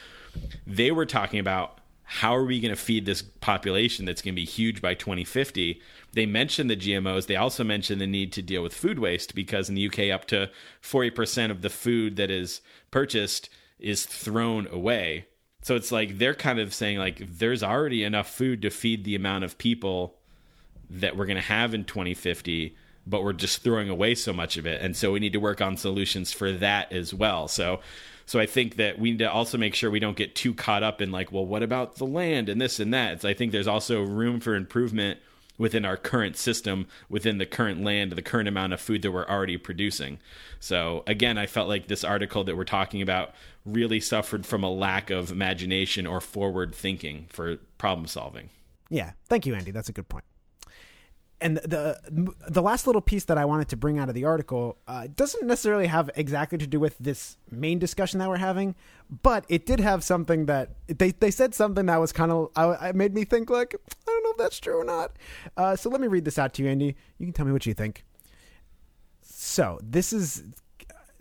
Speaker 1: They were talking about how are we going to feed this population that's going to be huge by 2050. They mentioned the GMOs. They also mentioned the need to deal with food waste because in the UK, up to 40% of the food that is purchased is thrown away. So it's like they're kind of saying like there's already enough food to feed the amount of people that we're going to have in 2050 but we're just throwing away so much of it. And so we need to work on solutions for that as well. So so i think that we need to also make sure we don't get too caught up in like well what about the land and this and that? I think there's also room for improvement within our current system within the current land the current amount of food that we're already producing. So again i felt like this article that we're talking about really suffered from a lack of imagination or forward thinking for problem solving.
Speaker 4: Yeah, thank you, Andy. That's a good point. And the the last little piece that I wanted to bring out of the article uh, doesn't necessarily have exactly to do with this main discussion that we're having, but it did have something that they they said something that was kind of I, it made me think like I don't know if that's true or not. Uh, so let me read this out to you, Andy. You can tell me what you think. So this is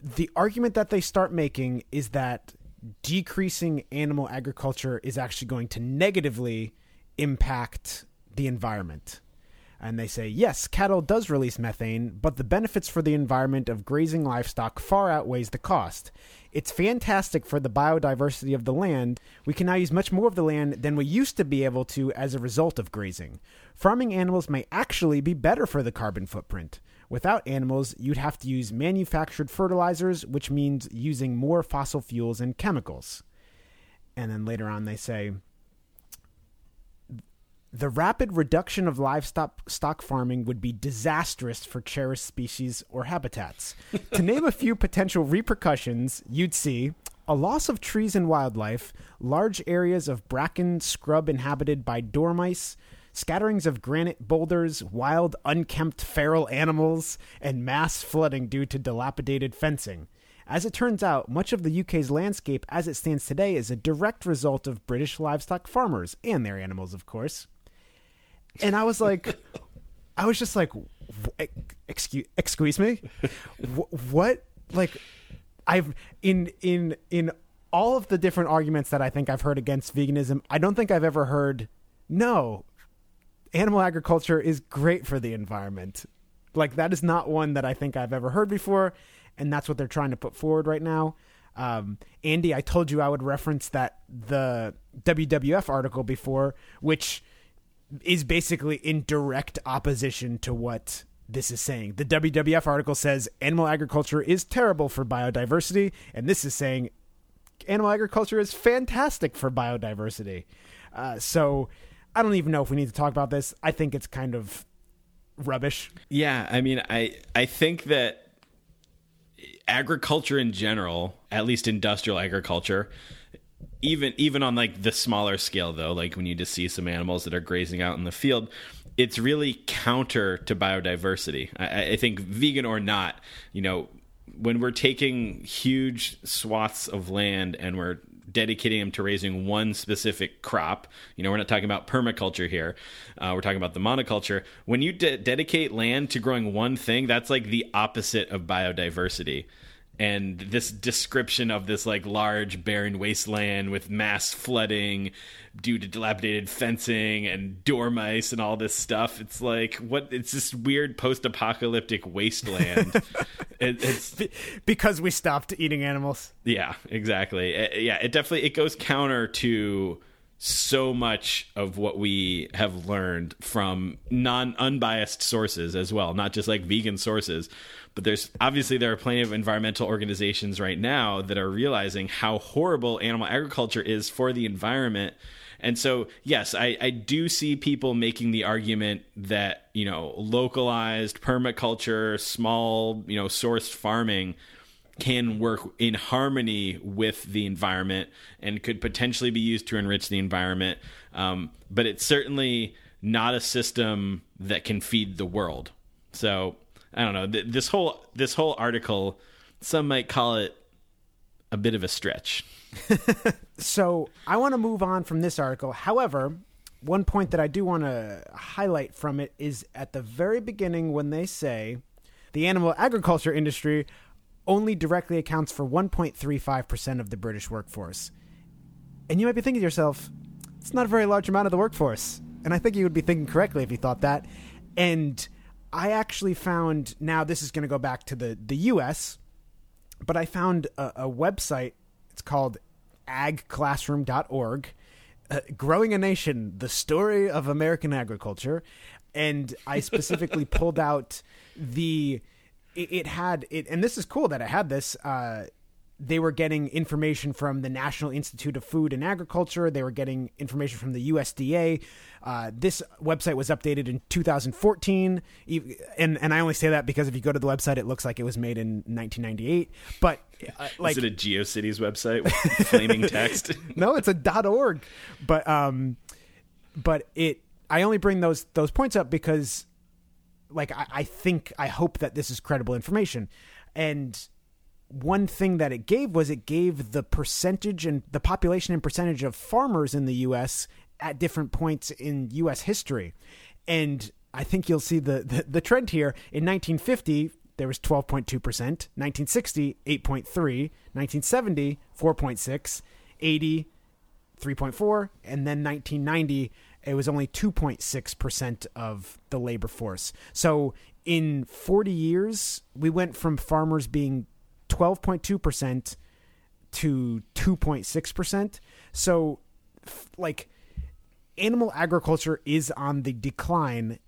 Speaker 4: the argument that they start making is that decreasing animal agriculture is actually going to negatively impact the environment. And they say, yes, cattle does release methane, but the benefits for the environment of grazing livestock far outweighs the cost. It's fantastic for the biodiversity of the land. We can now use much more of the land than we used to be able to as a result of grazing. Farming animals may actually be better for the carbon footprint. Without animals, you'd have to use manufactured fertilizers, which means using more fossil fuels and chemicals. And then later on, they say the rapid reduction of livestock stock farming would be disastrous for cherished species or habitats. to name a few potential repercussions, you'd see a loss of trees and wildlife, large areas of bracken scrub inhabited by dormice, scatterings of granite boulders, wild, unkempt feral animals, and mass flooding due to dilapidated fencing. As it turns out, much of the UK's landscape as it stands today is a direct result of British livestock farmers and their animals, of course. And I was like, I was just like, excuse, excuse me, what? Like, I've in in in all of the different arguments that I think I've heard against veganism, I don't think I've ever heard no. Animal agriculture is great for the environment. Like that is not one that I think I've ever heard before, and that's what they're trying to put forward right now. Um, Andy, I told you I would reference that the WWF article before, which is basically in direct opposition to what this is saying. The WWF article says animal agriculture is terrible for biodiversity, and this is saying animal agriculture is fantastic for biodiversity. Uh, so I don't even know if we need to talk about this. I think it's kind of rubbish.
Speaker 1: Yeah, I mean, I I think that agriculture in general, at least industrial agriculture, even even on like the smaller scale though, like when you just see some animals that are grazing out in the field, it's really counter to biodiversity. I, I think vegan or not, you know, when we're taking huge swaths of land and we're dedicating them to raising one specific crop, you know, we're not talking about permaculture here. Uh, we're talking about the monoculture. When you de- dedicate land to growing one thing, that's like the opposite of biodiversity and this description of this like large barren wasteland with mass flooding due to dilapidated fencing and dormice and all this stuff. It's like what it's this weird post-apocalyptic wasteland. *laughs* It, it's
Speaker 4: because we stopped eating animals.
Speaker 1: yeah exactly. Uh, yeah it definitely it goes counter to so much of what we have learned from non unbiased sources as well not just like vegan sources but there's obviously there are plenty of environmental organizations right now that are realizing how horrible animal agriculture is for the environment and so yes I, I do see people making the argument that you know localized permaculture small you know sourced farming can work in harmony with the environment and could potentially be used to enrich the environment. Um, but it's certainly not a system that can feed the world. So I don't know. Th- this whole this whole article, some might call it a bit of a stretch. *laughs*
Speaker 4: So I want to move on from this article. However, one point that I do want to highlight from it is at the very beginning when they say the animal agriculture industry only directly accounts for 1.35% of the British workforce. And you might be thinking to yourself, it's not a very large amount of the workforce. And I think you would be thinking correctly if you thought that. And I actually found now this is going to go back to the, the US, but I found a, a website. It's called agclassroom.org. Uh, Growing a Nation, the story of American agriculture. And I specifically *laughs* pulled out the. It, it had it, and this is cool that it had this. Uh, they were getting information from the National Institute of Food and Agriculture. They were getting information from the USDA. Uh, this website was updated in 2014, E- and and I only say that because if you go to the website, it looks like it was made in 1998. But uh, like,
Speaker 1: Is it a GeoCities website with *laughs* flaming text? *laughs*
Speaker 4: no, it's a .org. But um, but it. I only bring those those points up because, like, I, I think I hope that this is credible information, and one thing that it gave was it gave the percentage and the population and percentage of farmers in the U.S. at different points in U.S. history, and I think you'll see the the, the trend here. In 1950, there was 12.2 percent. 1960, 8.3. 1970, 4.6. 80, 3.4 and then 1990 it was only 2.6% of the labor force so in 40 years we went from farmers being 12.2% to 2.6% so like animal agriculture is on the decline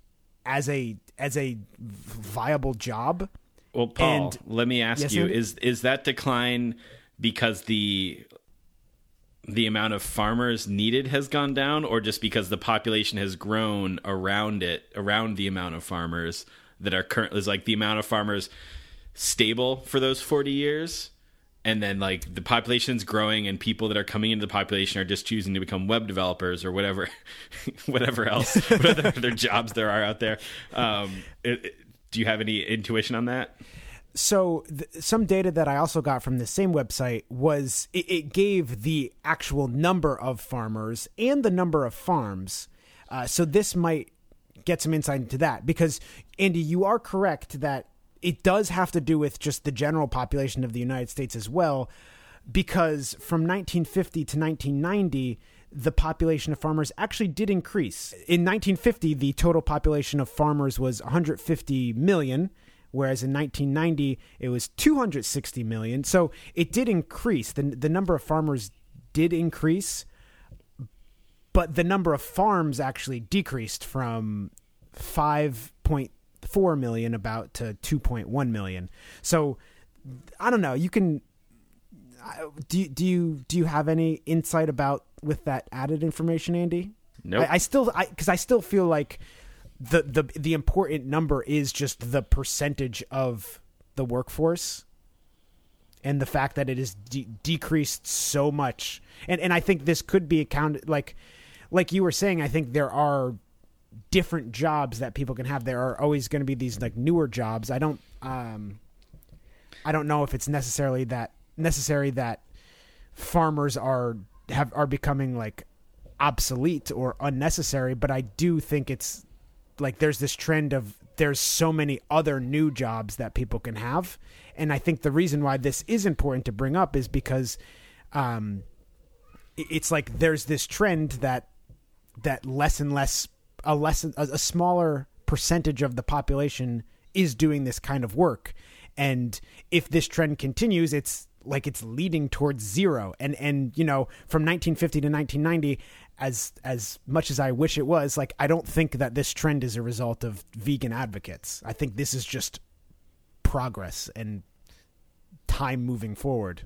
Speaker 4: as a as a viable job
Speaker 1: Well, Paul,
Speaker 4: And-
Speaker 1: let me ask
Speaker 4: Yes,
Speaker 1: you:
Speaker 4: Andy?
Speaker 1: is is that decline because the the amount of farmers needed has gone down, or just because the population has grown around it, around the amount of farmers that are currently is like the amount of farmers stable for those forty years? And then, like the population's growing, and people that are coming into the population are just choosing to become web developers or whatever, *laughs* whatever else, *laughs* whatever other jobs there are out there. Um, it, it- do you have any intuition on that?
Speaker 4: so th- some data that I also got from the same website was it, it gave the actual number of farmers and the number of farms. Uh, so this might get some insight into that because Andy, you are correct that it does have to do with just the general population of the United States as well, because from 1950 to 1990. The population of farmers actually did increase. In 1950, the total population of farmers was 150 million, whereas in 1990 it was 260 million. So it did increase. the The number of farmers did increase, but the number of farms actually decreased from 5.4 million about to 2.1 million. So I don't know. You can do you- do you do you have any insight about with that added information, Andy?
Speaker 1: Nope.
Speaker 4: I, I still I because I still feel like the the the important number is just the percentage of the workforce and the fact that it is de- decreased so much and and I think this could be accounted like like you were saying I think there are different jobs that people can have. There are always going to be these like newer jobs. I don't um I don't know if it's necessarily that necessary that farmers are have are becoming like obsolete or unnecessary, but I do think it's like there's this trend of there's so many other new jobs that people can have, and I think the reason why this is important to bring up is because um, it's like there's this trend that that less and less a less a, a smaller percentage of the population is doing this kind of work. And if this trend continues it's like it's leading towards zero. And and you know from 1950 to 1990 as as much as I wish it was like I don't think that this trend is a result of vegan advocates. I think this is just progress and time moving forward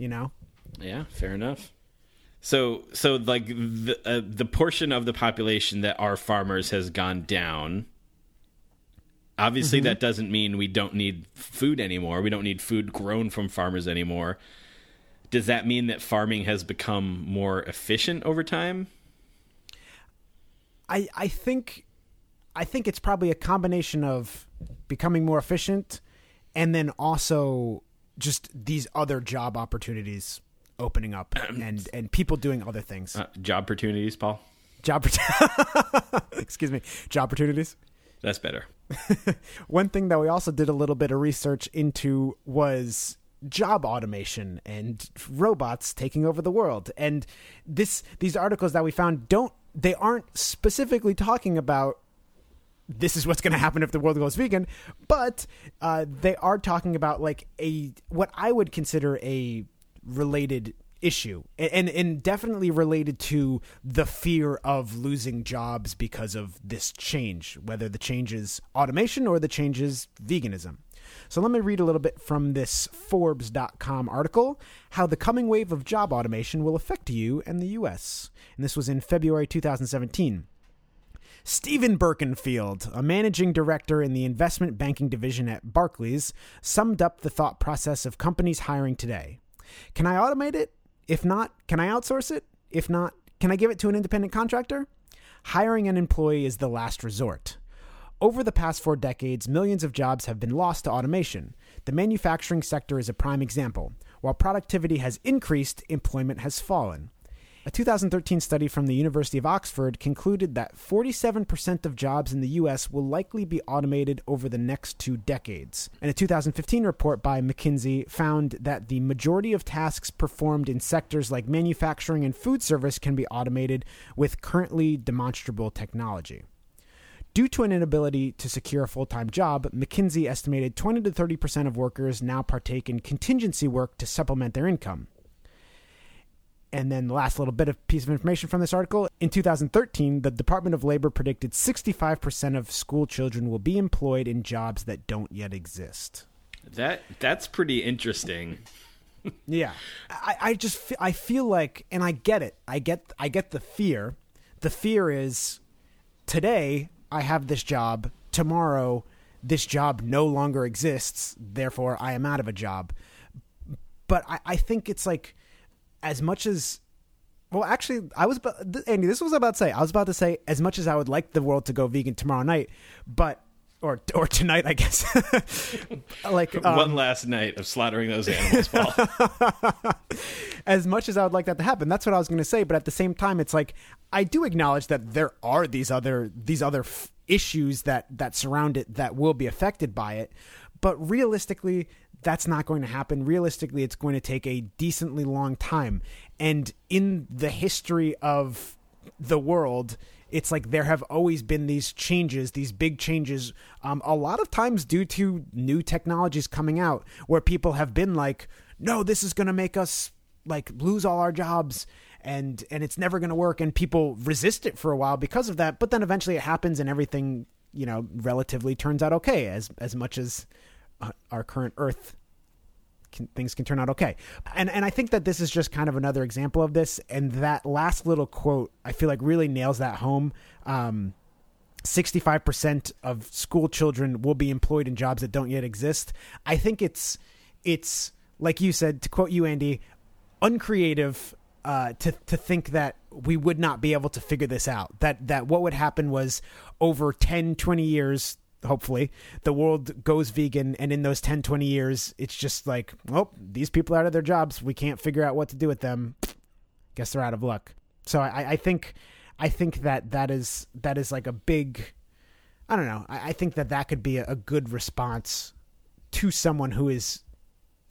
Speaker 4: you know?
Speaker 1: Yeah, fair enough. So, so like the uh, the portion of the population that are farmers has gone down. Obviously, that doesn't mean we don't need food anymore. We don't need food grown from farmers anymore. Does that mean that farming has become more efficient over time?
Speaker 4: I I think I think it's probably a combination of becoming more efficient and then also just these other job opportunities opening up *clears throat* and and people doing other things.
Speaker 1: Uh, job opportunities, Paul.
Speaker 4: job *laughs* Excuse me. Job opportunities.
Speaker 1: That's better. *laughs*
Speaker 4: One thing that we also did a little bit of research into was job automation and robots taking over the world. And this these articles that we found don't they aren't specifically talking about this is what's going to happen if the world goes vegan, but uh, they are talking about like a what I would consider a related issue and and definitely related to the fear of losing jobs because of this change whether the change is automation or the change is veganism. So let me read a little bit from this forbes.com article how the coming wave of job automation will affect you and the US and this was in February 2017 Steven Berkenfeld, a managing director in the investment banking division at Barclays, summed up the thought process of companies hiring today. Can I automate it? If not, can I outsource it? If not, can I give it to an independent contractor? Hiring an employee is the last resort. Over the past four decades, millions of jobs have been lost to automation. The manufacturing sector is a prime example. While productivity has increased, employment has fallen. A 2013 study from the University of Oxford concluded that 47% of jobs in the U.S. will likely be automated over the next two decades. And a 2015 report by McKinsey found that the majority of tasks performed in sectors like manufacturing and food service can be automated with currently demonstrable technology. Due to an inability to secure a full time job, McKinsey estimated 20 to 30% of workers now partake in contingency work to supplement their income. And then the last little bit of piece of information from this article. In 2013, the Department of Labor predicted 65% of school children will be employed in jobs that don't yet exist.
Speaker 1: That that's pretty interesting. *laughs*
Speaker 4: Yeah, I, I just fe- I feel like, and I get it. I get I get the fear. The fear is today I have this job. Tomorrow, this job no longer exists. Therefore, I am out of a job. But I, I think it's like as much as well actually i was about andy this was about to say i was about to say as much as i would like the world to go vegan tomorrow night but or or tonight i guess *laughs* like *laughs* um,
Speaker 1: One last night of slaughtering those animals, Paul. *laughs*
Speaker 4: as much as I would like that to happen, that's what I was going to say. But at the same time, it's like I do acknowledge that there are these other these other f- issues that that surround it that will be affected by it. But realistically, that's not going to happen. Realistically, it's going to take a decently long time. And in the history of the world, it's like there have always been these changes, these big changes, um, a lot of times due to new technologies coming out, where people have been like, "No, this is going to make us like lose all our jobs." And and it's never going to work, and people resist it for a while because of that. But then eventually it happens, and everything you know relatively turns out okay, as as much as our current Earth can, things can turn out okay. And and I think that this is just kind of another example of this. And that last little quote, I feel like really nails that home. Um, 65% of school children will be employed in jobs that don't yet exist. I think it's it's like you said to quote you Andy, uncreative uh, to to think that we would not be able to figure this out. That that what would happen was over 10, 20 years, hopefully, the world goes vegan and in those 10, 20 years, it's just like, well, these people are out of their jobs. We can't figure out what to do with them. Guess they're out of luck. So I, I think I think that that is that is like a big I don't know. I, I think that that could be a, a good response to someone who is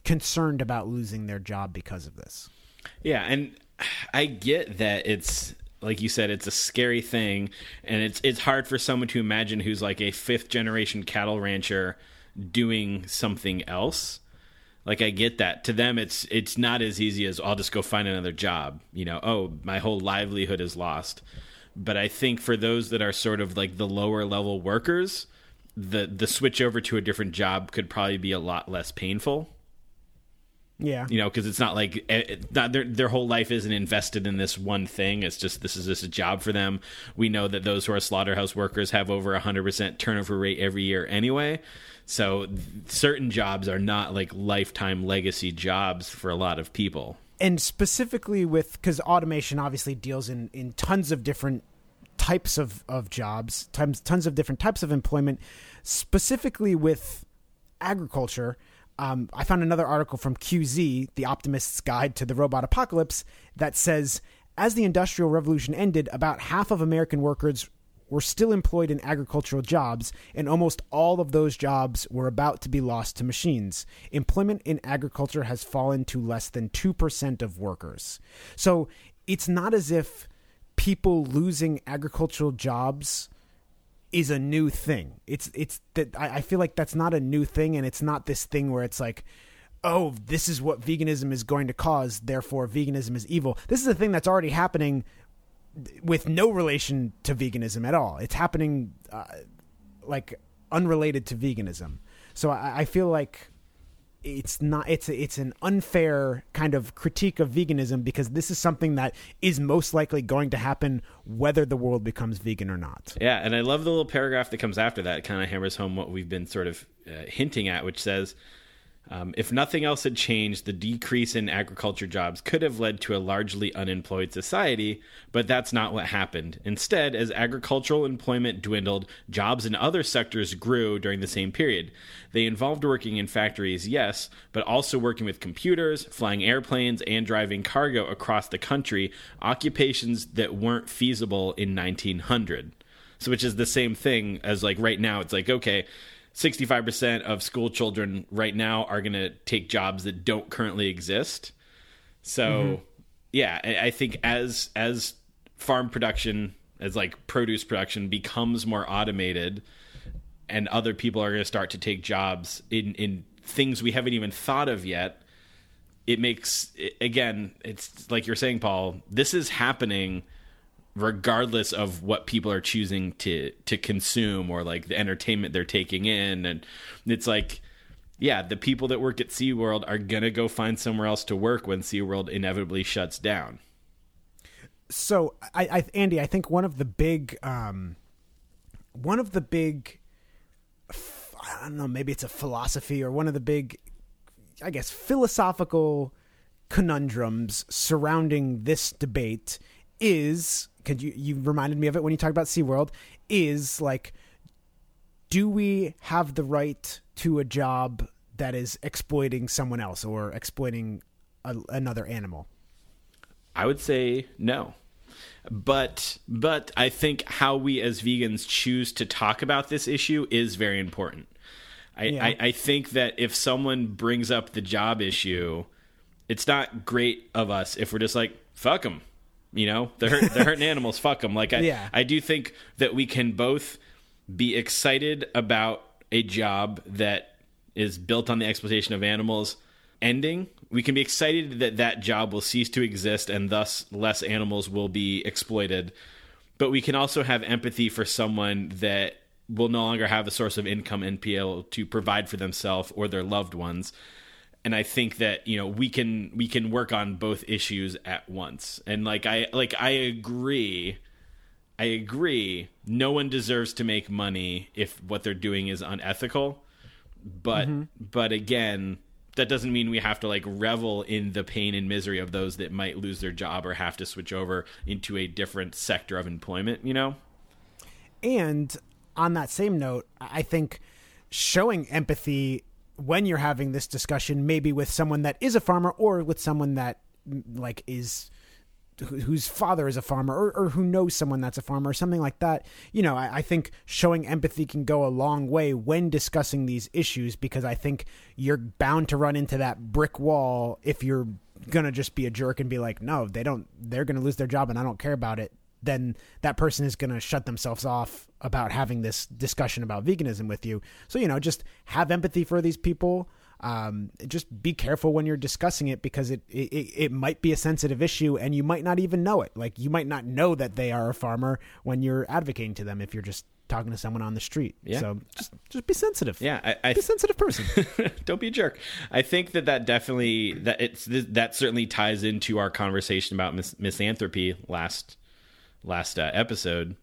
Speaker 4: concerned about losing their job because of this.
Speaker 1: Yeah, and I get that it's like you said, it's a scary thing, and it's it's hard for someone to imagine who's like a fifth generation cattle rancher doing something else. Like I get that. To them, it's it's not as easy as I'll just go find another job. You know, oh, my whole livelihood is lost. But I think for those that are sort of like the lower level workers, the the switch over to a different job could probably be a lot less painful
Speaker 4: Yeah.
Speaker 1: you know because it's not like eh, it- not their their whole life isn't invested in this one thing. It's just this is just a job for them. We know that those who are slaughterhouse workers have over a 100% turnover rate every year anyway. So th- certain jobs are not like lifetime legacy jobs for a lot of people.
Speaker 4: And specifically with because automation obviously deals in in tons of different types of of jobs tons tons of different types of employment. Specifically with agriculture um, i found another article from qz the optimist's guide to the robot apocalypse that says as the industrial revolution ended about half of american workers were still employed in agricultural jobs, and almost all of those jobs were about to be lost to machines. Employment in agriculture has fallen to less than 2% of workers. So it's not as if people losing agricultural jobs is a new thing. It's it's that I, I feel like that's not a new thing, and it's not this thing where it's like, oh, this is what veganism is going to cause, therefore veganism is evil. This is a thing that's already happening with no relation to veganism at all. It's happening uh, like unrelated to veganism. So I, I feel like it's not it's it's an unfair kind of critique of veganism because this is something that is most likely going to happen whether the world becomes vegan or not.
Speaker 1: Yeah, and I love the little paragraph that comes after that. Kind of hammers home what we've been sort of uh, hinting at, which says, um, if nothing else had changed, the decrease in agriculture jobs could have led to a largely unemployed society, but that's not what happened. Instead, as agricultural employment dwindled, jobs in other sectors grew during the same period. They involved working in factories, yes, but also working with computers, flying airplanes, and driving cargo across the country, occupations that weren't feasible in 1900. So, which is the same thing as like right now, it's like, okay, 65% of school children right now are going to take jobs that don't currently exist. So, mm-hmm. yeah, I, I think as as farm production, as like produce production becomes more automated, and other people are going to start to take jobs in in things we haven't even thought of yet. It makes again, it's like you're saying, Paul. This is happening regardless of what people are choosing to to consume or like the entertainment they're taking in. And it's like yeah the people that work at SeaWorld are going to go find somewhere else to work when SeaWorld inevitably shuts down.
Speaker 4: So I, I Andy, I think one of the big um one of the big I don't know, maybe it's a philosophy or one of the big I guess philosophical conundrums surrounding this debate is you you reminded me of it when you talked about SeaWorld is like do we have the right to a job that is exploiting someone else or exploiting a, another animal?
Speaker 1: I would say no. But but I think how we as vegans choose to talk about this issue is very important. I,
Speaker 4: Yeah.
Speaker 1: I, I think that if someone brings up the job issue, it's not great of us if we're just like fuck them. You know, they're hurt, they're *laughs* hurting animals. Fuck them. Like I,
Speaker 4: Yeah.
Speaker 1: I do think that we can both be excited about a job that is built on the exploitation of animals ending. We can be excited that that job will cease to exist and thus less animals will be exploited. But we can also have empathy for someone that will no longer have a source of income and be able to provide for themselves or their loved ones. And I think that you know we can we can work on both issues at once. And like I like I agree I agree. No one deserves to make money if what they're doing is unethical. But mm-hmm. but again, that doesn't mean we have to like revel in the pain and misery of those that might lose their job or have to switch over into a different sector of employment. You know.
Speaker 4: And on that same note, I think showing empathy when you're having this discussion, maybe with someone that is a farmer or with someone that like is whose father is a farmer or, or who knows someone that's a farmer or something like that. You know, I, I think showing empathy can go a long way when discussing these issues because I think you're bound to run into that brick wall if you're gonna just be a jerk and be like, no, they don't, they're gonna lose their job and I don't care about it. Then that person is gonna shut themselves off about having this discussion about veganism with you. So you know, just have empathy for these people um, just be careful when you're discussing it because it, it it might be a sensitive issue and you might not even know it. Like you might not know that they are a farmer when you're advocating to them if you're just talking to someone on the street.
Speaker 1: Yeah.
Speaker 4: So just just be sensitive.
Speaker 1: Yeah, I, I
Speaker 4: Be a sensitive person. *laughs*
Speaker 1: don't be a jerk. I think that that definitely that it's that certainly ties into our conversation about mis- misanthropy last last uh, episode.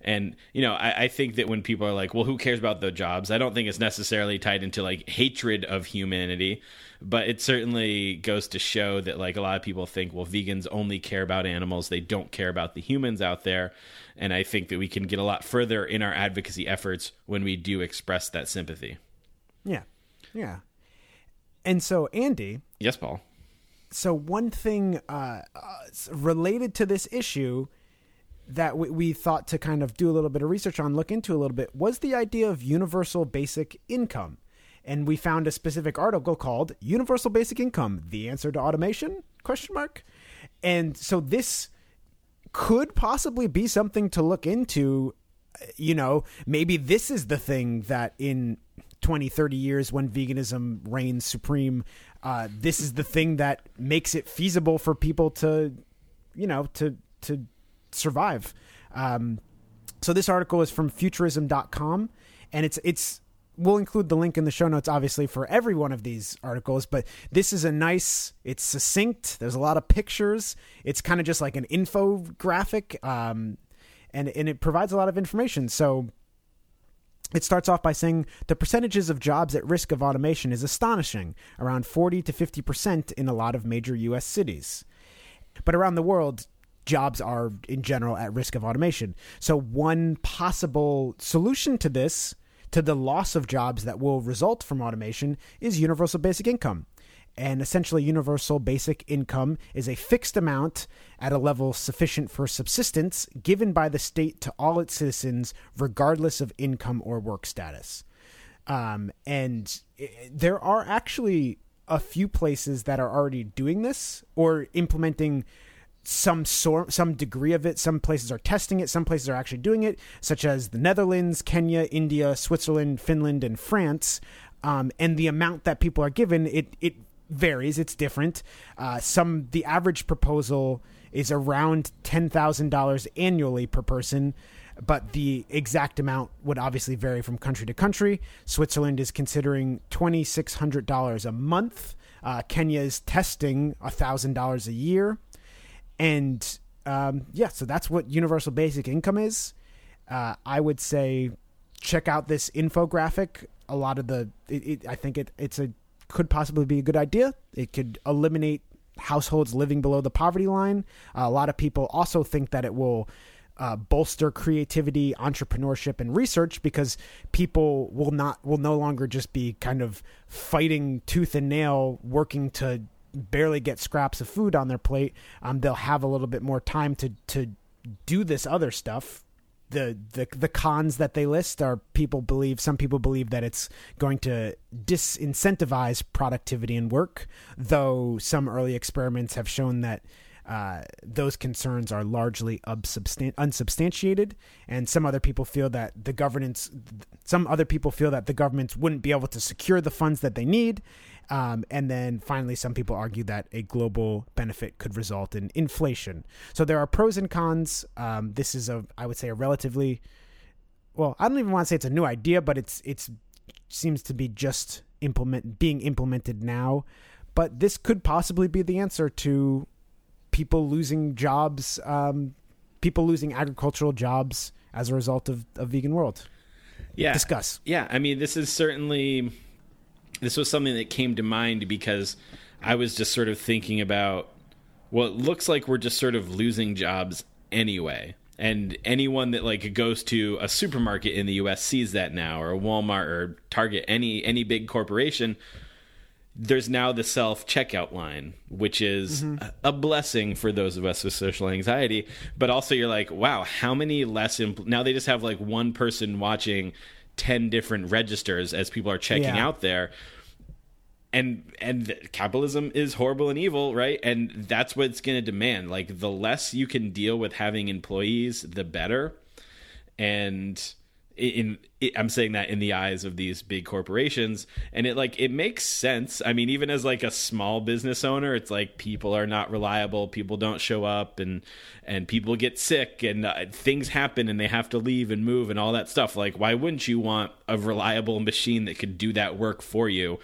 Speaker 1: And you know, I, I think that when people are like, "Well, who cares about the jobs?" I don't think it's necessarily tied into like hatred of humanity, but it certainly goes to show that like a lot of people think, "Well, vegans only care about animals; they don't care about the humans out there." And I think that we can get a lot further in our advocacy efforts when we do express that sympathy.
Speaker 4: yeah. Yeah. And so Andy,
Speaker 1: Yes, Paul.
Speaker 4: so one thing uh, uh, related to this issue that we, we thought to kind of do a little bit of research on, look into a little bit, was the idea of universal basic income. And we found a specific article called "Universal Basic Income: The Answer to Automation?" question mark. And so this could possibly be something to look into. You know, maybe this is the thing that in 20, 30 years when veganism reigns supreme, uh, this is the thing that makes it feasible for people to, you know, to to survive. Um, so this article is from futurism.com and it's it's we'll include the link in the show notes obviously for every one of these articles but this is a nice it's succinct there's a lot of pictures it's kind of just like an infographic um, and and it provides a lot of information so it starts off by saying the percentages of jobs at risk of automation is astonishing, around 40 to 50% in a lot of major US cities. But around the world, jobs are in general at risk of automation. So, one possible solution to this, to the loss of jobs that will result from automation, is universal basic income. And essentially, universal basic income is a fixed amount at a level sufficient for subsistence given by the state to all its citizens, regardless of income or work status. Um, and i there are actually a few places that are already doing this or implementing some sort some degree of it. Some places are testing it. Some places are actually doing it such as the netherlands kenya india switzerland finland and france. Um, and the amount that people are given it it varies. It's different. Uh, some the average proposal is around $10000 annually per person but the exact amount would obviously vary from country to country. Switzerland is considering twenty six hundred dollars a month. Uh, Kenya is testing thousand dollars a year, and um, yeah, so that's what universal basic income is. Uh, I would say check out this infographic. A lot of the, it, it, I think it it's a could possibly be a good idea. It could eliminate households living below the poverty line. a lot of people also think that it will uh, bolster creativity, entrepreneurship, and research because people will not will no longer just be kind of fighting tooth and nail, working to barely get scraps of food on their plate. Um, they'll have a little bit more time to to do this other stuff. The, the the cons that they list are people believe some people believe that it's going to disincentivize productivity and work, though some early experiments have shown that uh, those concerns are largely unsubstan- unsubstantiated, and some other people feel that the governance, some other people feel that the governments wouldn't be able to secure the funds that they need, um, and then finally, some people argue that a global benefit could result in inflation. So there are pros and cons. Um, this is a, I would say, a relatively, well, I don't even want to say it's a new idea, but it's it's seems to be just implement being implemented now. But this could possibly be the answer to people losing jobs, um, people losing agricultural jobs as a result of a vegan world.
Speaker 1: Yeah.
Speaker 4: Discuss.
Speaker 1: Yeah, I mean, this is certainly this was something that came to mind because I was just sort of thinking about well, it looks like we're just sort of losing jobs anyway. And anyone that like goes to a supermarket in the US sees that now or a Walmart or Target, any any big corporation, there's now the self checkout line, which is a- a blessing for those of us with social anxiety. But also, you're like, wow, how many less? Impl- now they just have like one person watching 10 different registers as people are checking
Speaker 4: Yeah.
Speaker 1: out there. And and capitalism is horrible and evil, right? And that's what it's going to demand. Like the less you can deal with having employees, the better and in, I'm saying that in the eyes of these big corporations. And it like it makes sense. I mean even as like a small business owner it's like people are not reliable people don't show up and and people get sick and uh, things happen and they have to leave and move and all that stuff. Like why wouldn't you want a reliable machine that could do that work for you?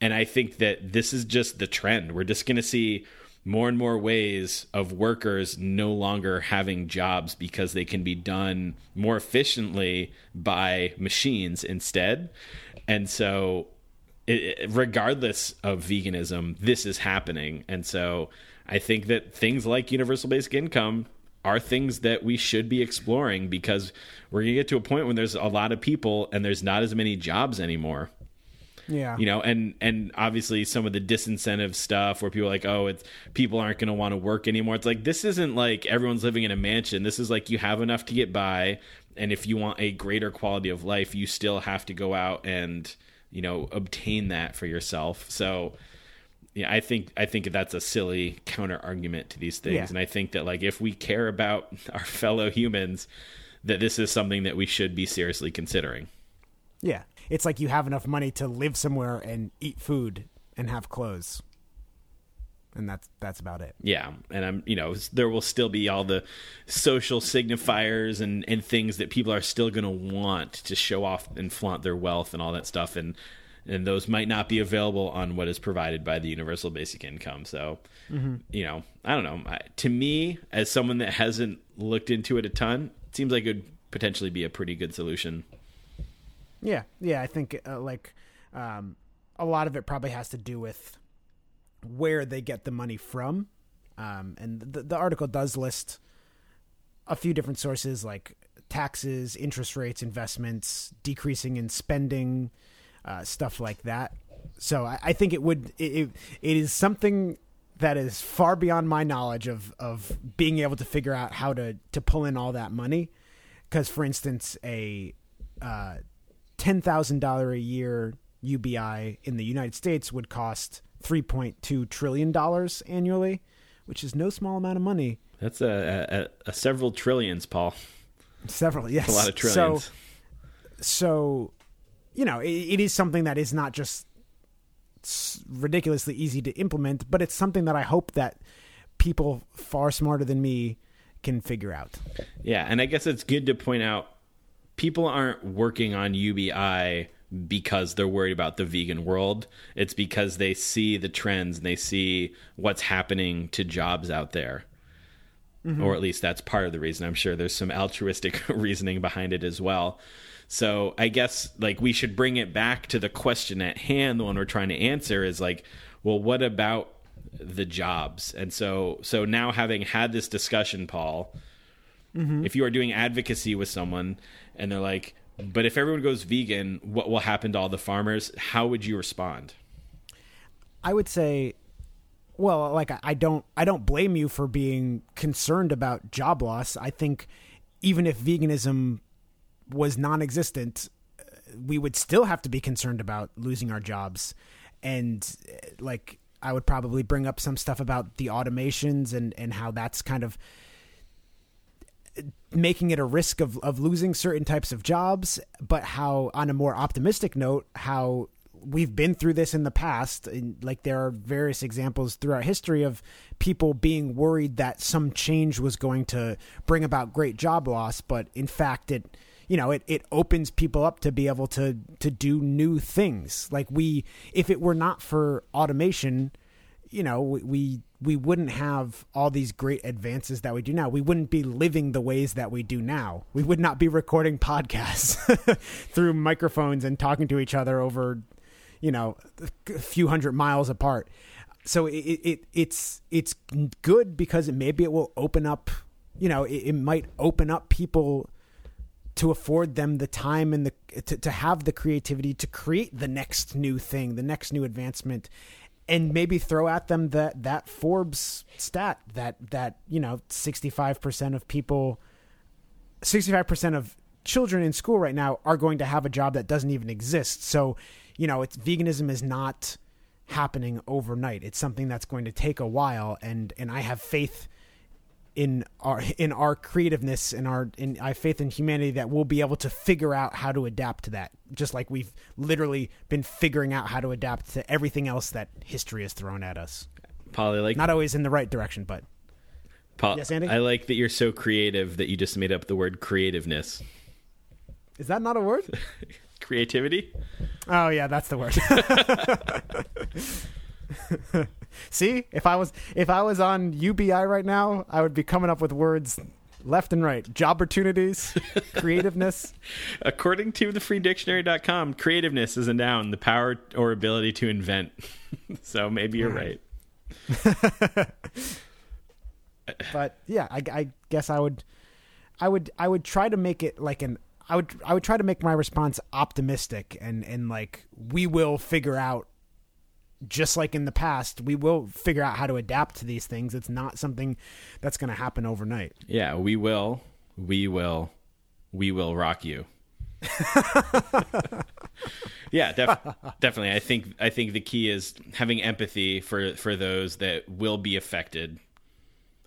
Speaker 1: And I think that this is just the trend. We're just going to see more and more ways of workers no longer having jobs because they can be done more efficiently by machines instead. And so, it, regardless of veganism, this is happening. And so, I think that things like universal basic income are things that we should be exploring because we're going to get to a point when there's a lot of people and there's not as many jobs anymore
Speaker 4: Yeah.
Speaker 1: you know and and obviously some of the disincentive stuff where people are like oh it's people aren't going to want to work anymore it's like this isn't like everyone's living in a mansion this is like you have enough to get by and if you want a greater quality of life you still have to go out and you know obtain that for yourself so yeah i think i think that's a silly counter argument to these things
Speaker 4: Yeah.
Speaker 1: and i think that like if we care about *laughs* our fellow humans that this is something that we should be seriously considering
Speaker 4: Yeah. It's like you have enough money to live somewhere and eat food and have clothes. And that's that's about it.
Speaker 1: Yeah, and I'm you know there will still be all the social signifiers and and things that people are still going to want to show off and flaunt their wealth and all that stuff and and those might not be available on what is provided by the universal basic income. So, mm-hmm. you know, I don't know. I, to me, as someone that hasn't looked into it a ton, it seems like it would potentially be a pretty good solution.
Speaker 4: Yeah, yeah. I think uh, like um, a lot of it probably has to do with where they get the money from, um, and the, the article does list a few different sources like taxes, interest rates, investments, decreasing in spending, uh, stuff like that. So I, I think it would it, it, is something that is far beyond my knowledge of of being able to figure out how to to pull in all that money. Because for instance, a uh, ten thousand dollar a year UBI in the United States would cost three point two trillion dollars annually, which is no small amount of money.
Speaker 1: That's a, a, a several trillions, Paul.
Speaker 4: Several, yes,
Speaker 1: A lot of trillions.
Speaker 4: So, so you know, it, it is something that is not just ridiculously easy to implement, but it's something that I hope that people far smarter than me can figure out.
Speaker 1: Yeah, and I guess it's good to point out people aren't working on UBI because they're worried about the vegan world. It's because they see the trends and they see what's happening to jobs out there. Mm-hmm. Or at least that's part of the reason. I'm sure there's some altruistic *laughs* reasoning behind it as well. So I guess like we should bring it back to the question at hand, the one we're trying to answer is like, well, what about the jobs? And so so now having had this discussion, Paul, mm-hmm. if you are doing advocacy with someone and they're like, but if everyone goes vegan, what will happen to all the farmers? How would you respond?
Speaker 4: I would say, well, like I- don't, I don't blame you for being concerned about job loss. I think even if veganism was non-existent, uh, we would still have to be concerned about losing our jobs, and uh, like I would probably bring up some stuff about the automations and and how that's kind of making it a risk of, of losing certain types of jobs, but how, on a more optimistic note, how we've been through this in the past. And, like there are various examples throughout history of people being worried that some change was going to bring about great job loss, but in fact, it you know it, it opens people up to be able to to do new things. Like we, if it were not for automation, you know we, we we wouldn't have all these great advances that we do now. We wouldn't be living the ways that we do now. We would not be recording podcasts *laughs* through microphones and talking to each other over you know, a few hundred miles apart. So it, it it's it's good because maybe it will open up, you know, it, it might open up people to afford them the time and the to, to have the creativity to create the next new thing, the next new advancement, and maybe throw at them that that Forbes stat that that you know sixty five percent of people, sixty five percent of children in school right now are going to have a job that doesn't even exist. So, you know, it's veganism is not happening overnight. It's something that's going to take a while, and and I have faith in our in our creativeness and our in I have faith in humanity that we'll be able to figure out how to adapt to that just like we've literally been figuring out how to adapt to everything else that history has thrown at us
Speaker 1: I like
Speaker 4: not always in the right direction but
Speaker 1: Paul,
Speaker 4: Yes, Andy?
Speaker 1: I like that you're so creative that you just made up the word creativeness.
Speaker 4: is that not a word *laughs*
Speaker 1: Creativity?
Speaker 4: oh yeah that's the word *laughs* *laughs* see if I was if I was on UBI right now I would be coming up with words left and right job opportunities *laughs* creativeness
Speaker 1: According to thefreedictionary.com, creativeness is a noun, the power or ability to invent. *laughs* so maybe you're right.
Speaker 4: but yeah, I, I guess I would, I would, I would try to make it like an, I would, I would try to make my response optimistic and and like we will figure out, just like in the past, we will figure out how to adapt to these things. It's not something that's going to happen overnight.
Speaker 1: Yeah, we will. We will. We will rock you. *laughs* yeah, def- definitely. I think I think the key is having empathy for for those that will be affected,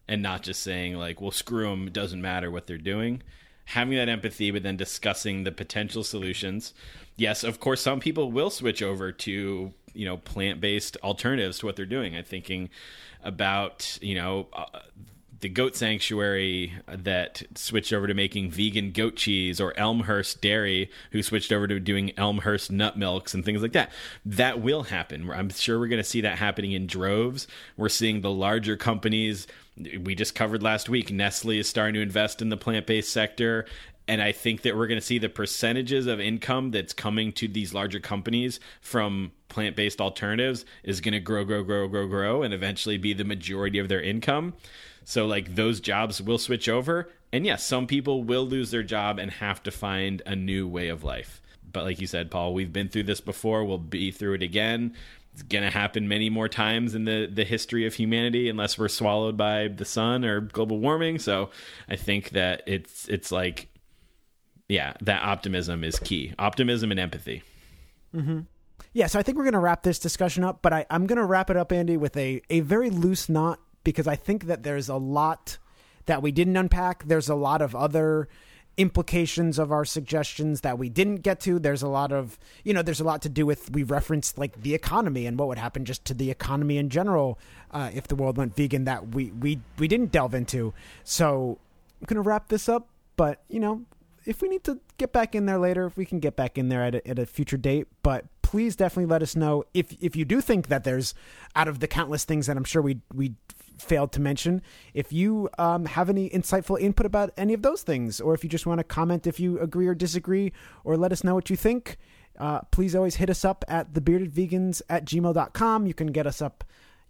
Speaker 1: and not just saying like, "Well, screw them. It doesn't matter what they're doing." Having that empathy, but then discussing the potential solutions. Yes, of course, some people will switch over to you know plant based alternatives to what they're doing. I'm thinking about you know. Uh, the goat sanctuary that switched over to making vegan goat cheese or Elmhurst Dairy who switched over to doing Elmhurst nut milks and things like that. That will happen. I'm sure we're going to see that happening in droves. We're seeing the larger companies we just covered last week. Nestle is starting to invest in the plant-based sector and I think that we're going to see the percentages of income that's coming to these larger companies from plant-based alternatives is going to grow grow grow grow grow and eventually be the majority of their income. So like those jobs will switch over and yes, some people will lose their job and have to find a new way of life. But like you said, Paul, we've been through this before, we'll be through it again. It's going to happen many more times in the the history of humanity unless we're swallowed by the sun or global warming. So I think that it's it's like yeah, that optimism is key. Optimism and empathy.
Speaker 4: Yeah, so I think we're going to wrap this discussion up, but I, I'm going to wrap it up, Andy, with a, a very loose knot because I think that there's a lot that we didn't unpack. There's a lot of other implications of our suggestions that we didn't get to. There's a lot of, you know, there's a lot to do with, we referenced like the economy and what would happen just to the economy in general uh, if the world went vegan that we, we, we didn't delve into. So I'm going to wrap this up, but, you know, if we need to get back in there later, if we can get back in there at a, at a future date, but please definitely let us know if if you do think that there's out of the countless things that I'm sure we we failed to mention, if you um, have any insightful input about any of those things, or if you just want to comment if you agree or disagree, or let us know what you think, uh, please always hit us up at thebeardedvegans at gmail.com. You can get us up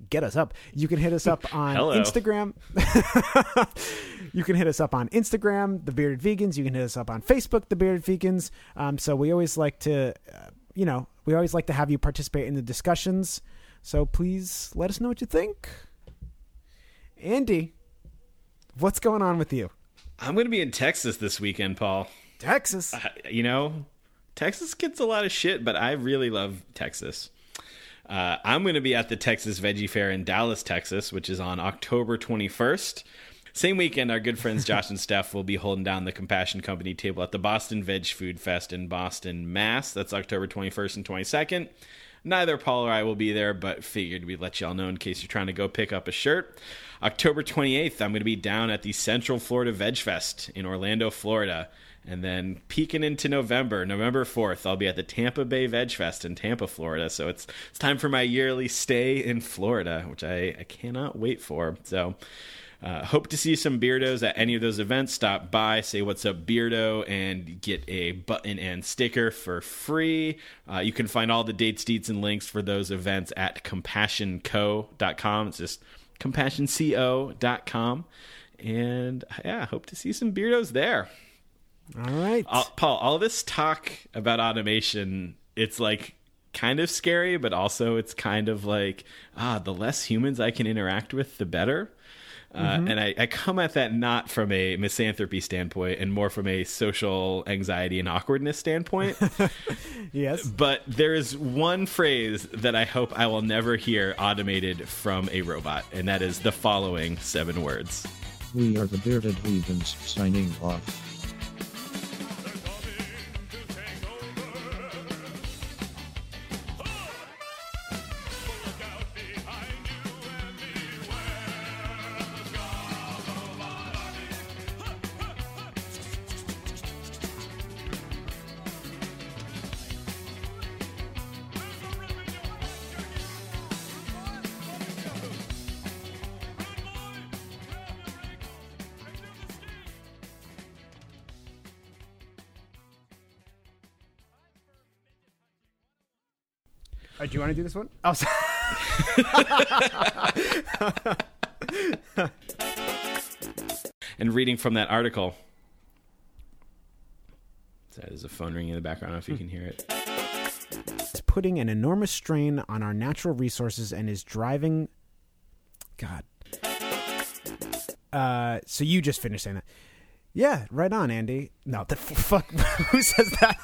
Speaker 4: get us up. You can hit us up *laughs* on Instagram. *laughs* you can hit us up on Instagram, The Bearded Vegans. You can hit us up on Facebook, The Bearded Vegans. Um, so we always like to, uh, you know, we always like to have you participate in the discussions. So please let us know what you think. Andy, what's going on with you?
Speaker 1: I'm going to be in Texas this weekend, Paul.
Speaker 4: Texas.
Speaker 1: you know, Texas gets a lot of shit, but I really love Texas. Uh, I'm going to be at the Texas Veggie Fair in Dallas, Texas, which is on October 21st. Same weekend, our good friends Josh and Steph will be holding down the Compassion Company table at the Boston Veg Food Fest in Boston, Mass. That's October 21st and 22nd. Neither Paul or I will be there, but figured we'd let y'all know in case you're trying to go pick up a shirt. October 28th, I'm going to be down at the Central Florida Veg Fest in Orlando, Florida. And then peeking into November, November 4th, I'll be at the Tampa Bay Veg Fest in Tampa, Florida. So it's it's time for my yearly stay in Florida, which I, I cannot wait for. So Uh, hope to see some Beardos at any of those events. Stop by, say what's up, Beardo, and get a button and sticker for free. Uh, you can find all the dates, deets, and links for those events at compassionco.com. It's just compassionco.com. And yeah, hope to see some Beardos there.
Speaker 4: All right.
Speaker 1: All, Paul, all this talk about automation, it's like kind of scary, but also it's kind of like, ah, the less humans I can interact with, the better. Uh, and I, I come at that not from a misanthropy standpoint and more from a social anxiety and awkwardness standpoint. *laughs*
Speaker 4: yes.
Speaker 1: but there is one phrase that I hope I will never hear automated from a robot, and that is the following seven words.
Speaker 5: We are the bearded heathens signing off.
Speaker 4: Want to do this one? Oh, sorry. *laughs*
Speaker 1: And reading from that article. Sorry, there's a phone ringing in the background. I don't know if you can hear it.
Speaker 4: It's putting an enormous strain on our natural resources and is driving. God. Uh, so you just finished saying that. Yeah, right on, Andy. No, the f- fuck. *laughs* Who says that?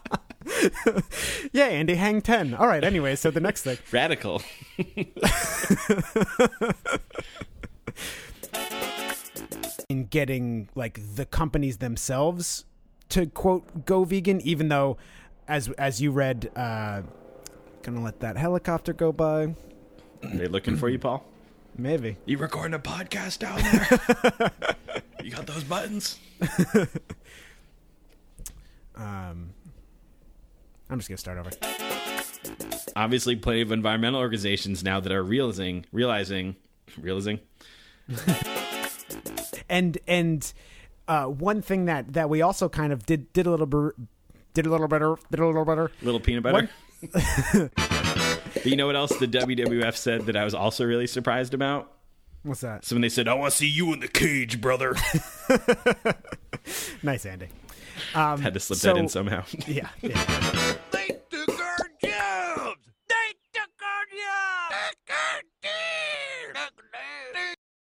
Speaker 4: *laughs* *laughs* yeah, Andy, hang 10. All right, anyway, so the next thing. *laughs*
Speaker 1: Radical. *laughs*
Speaker 4: in getting like the companies themselves to quote go vegan even though as as you read uh gonna let that helicopter go by
Speaker 1: They looking for you, Paul?
Speaker 4: maybe
Speaker 1: You recording a podcast down there? you got those buttons?
Speaker 4: um i'm just gonna start over
Speaker 1: Obviously, plenty of environmental organizations now that are realizing, realizing, realizing.
Speaker 4: and and uh one thing that that we also kind of did did a little bit did a little better did a little better
Speaker 1: Little peanut butter. *laughs* but you know what else the WWF said that I was also really surprised about?
Speaker 4: what's that
Speaker 1: So when they said, "I want to see you in the cage, brother," *laughs*
Speaker 4: nice andy um,
Speaker 1: Had to slip
Speaker 4: so,
Speaker 1: that in somehow. *laughs*
Speaker 4: yeah. yeah.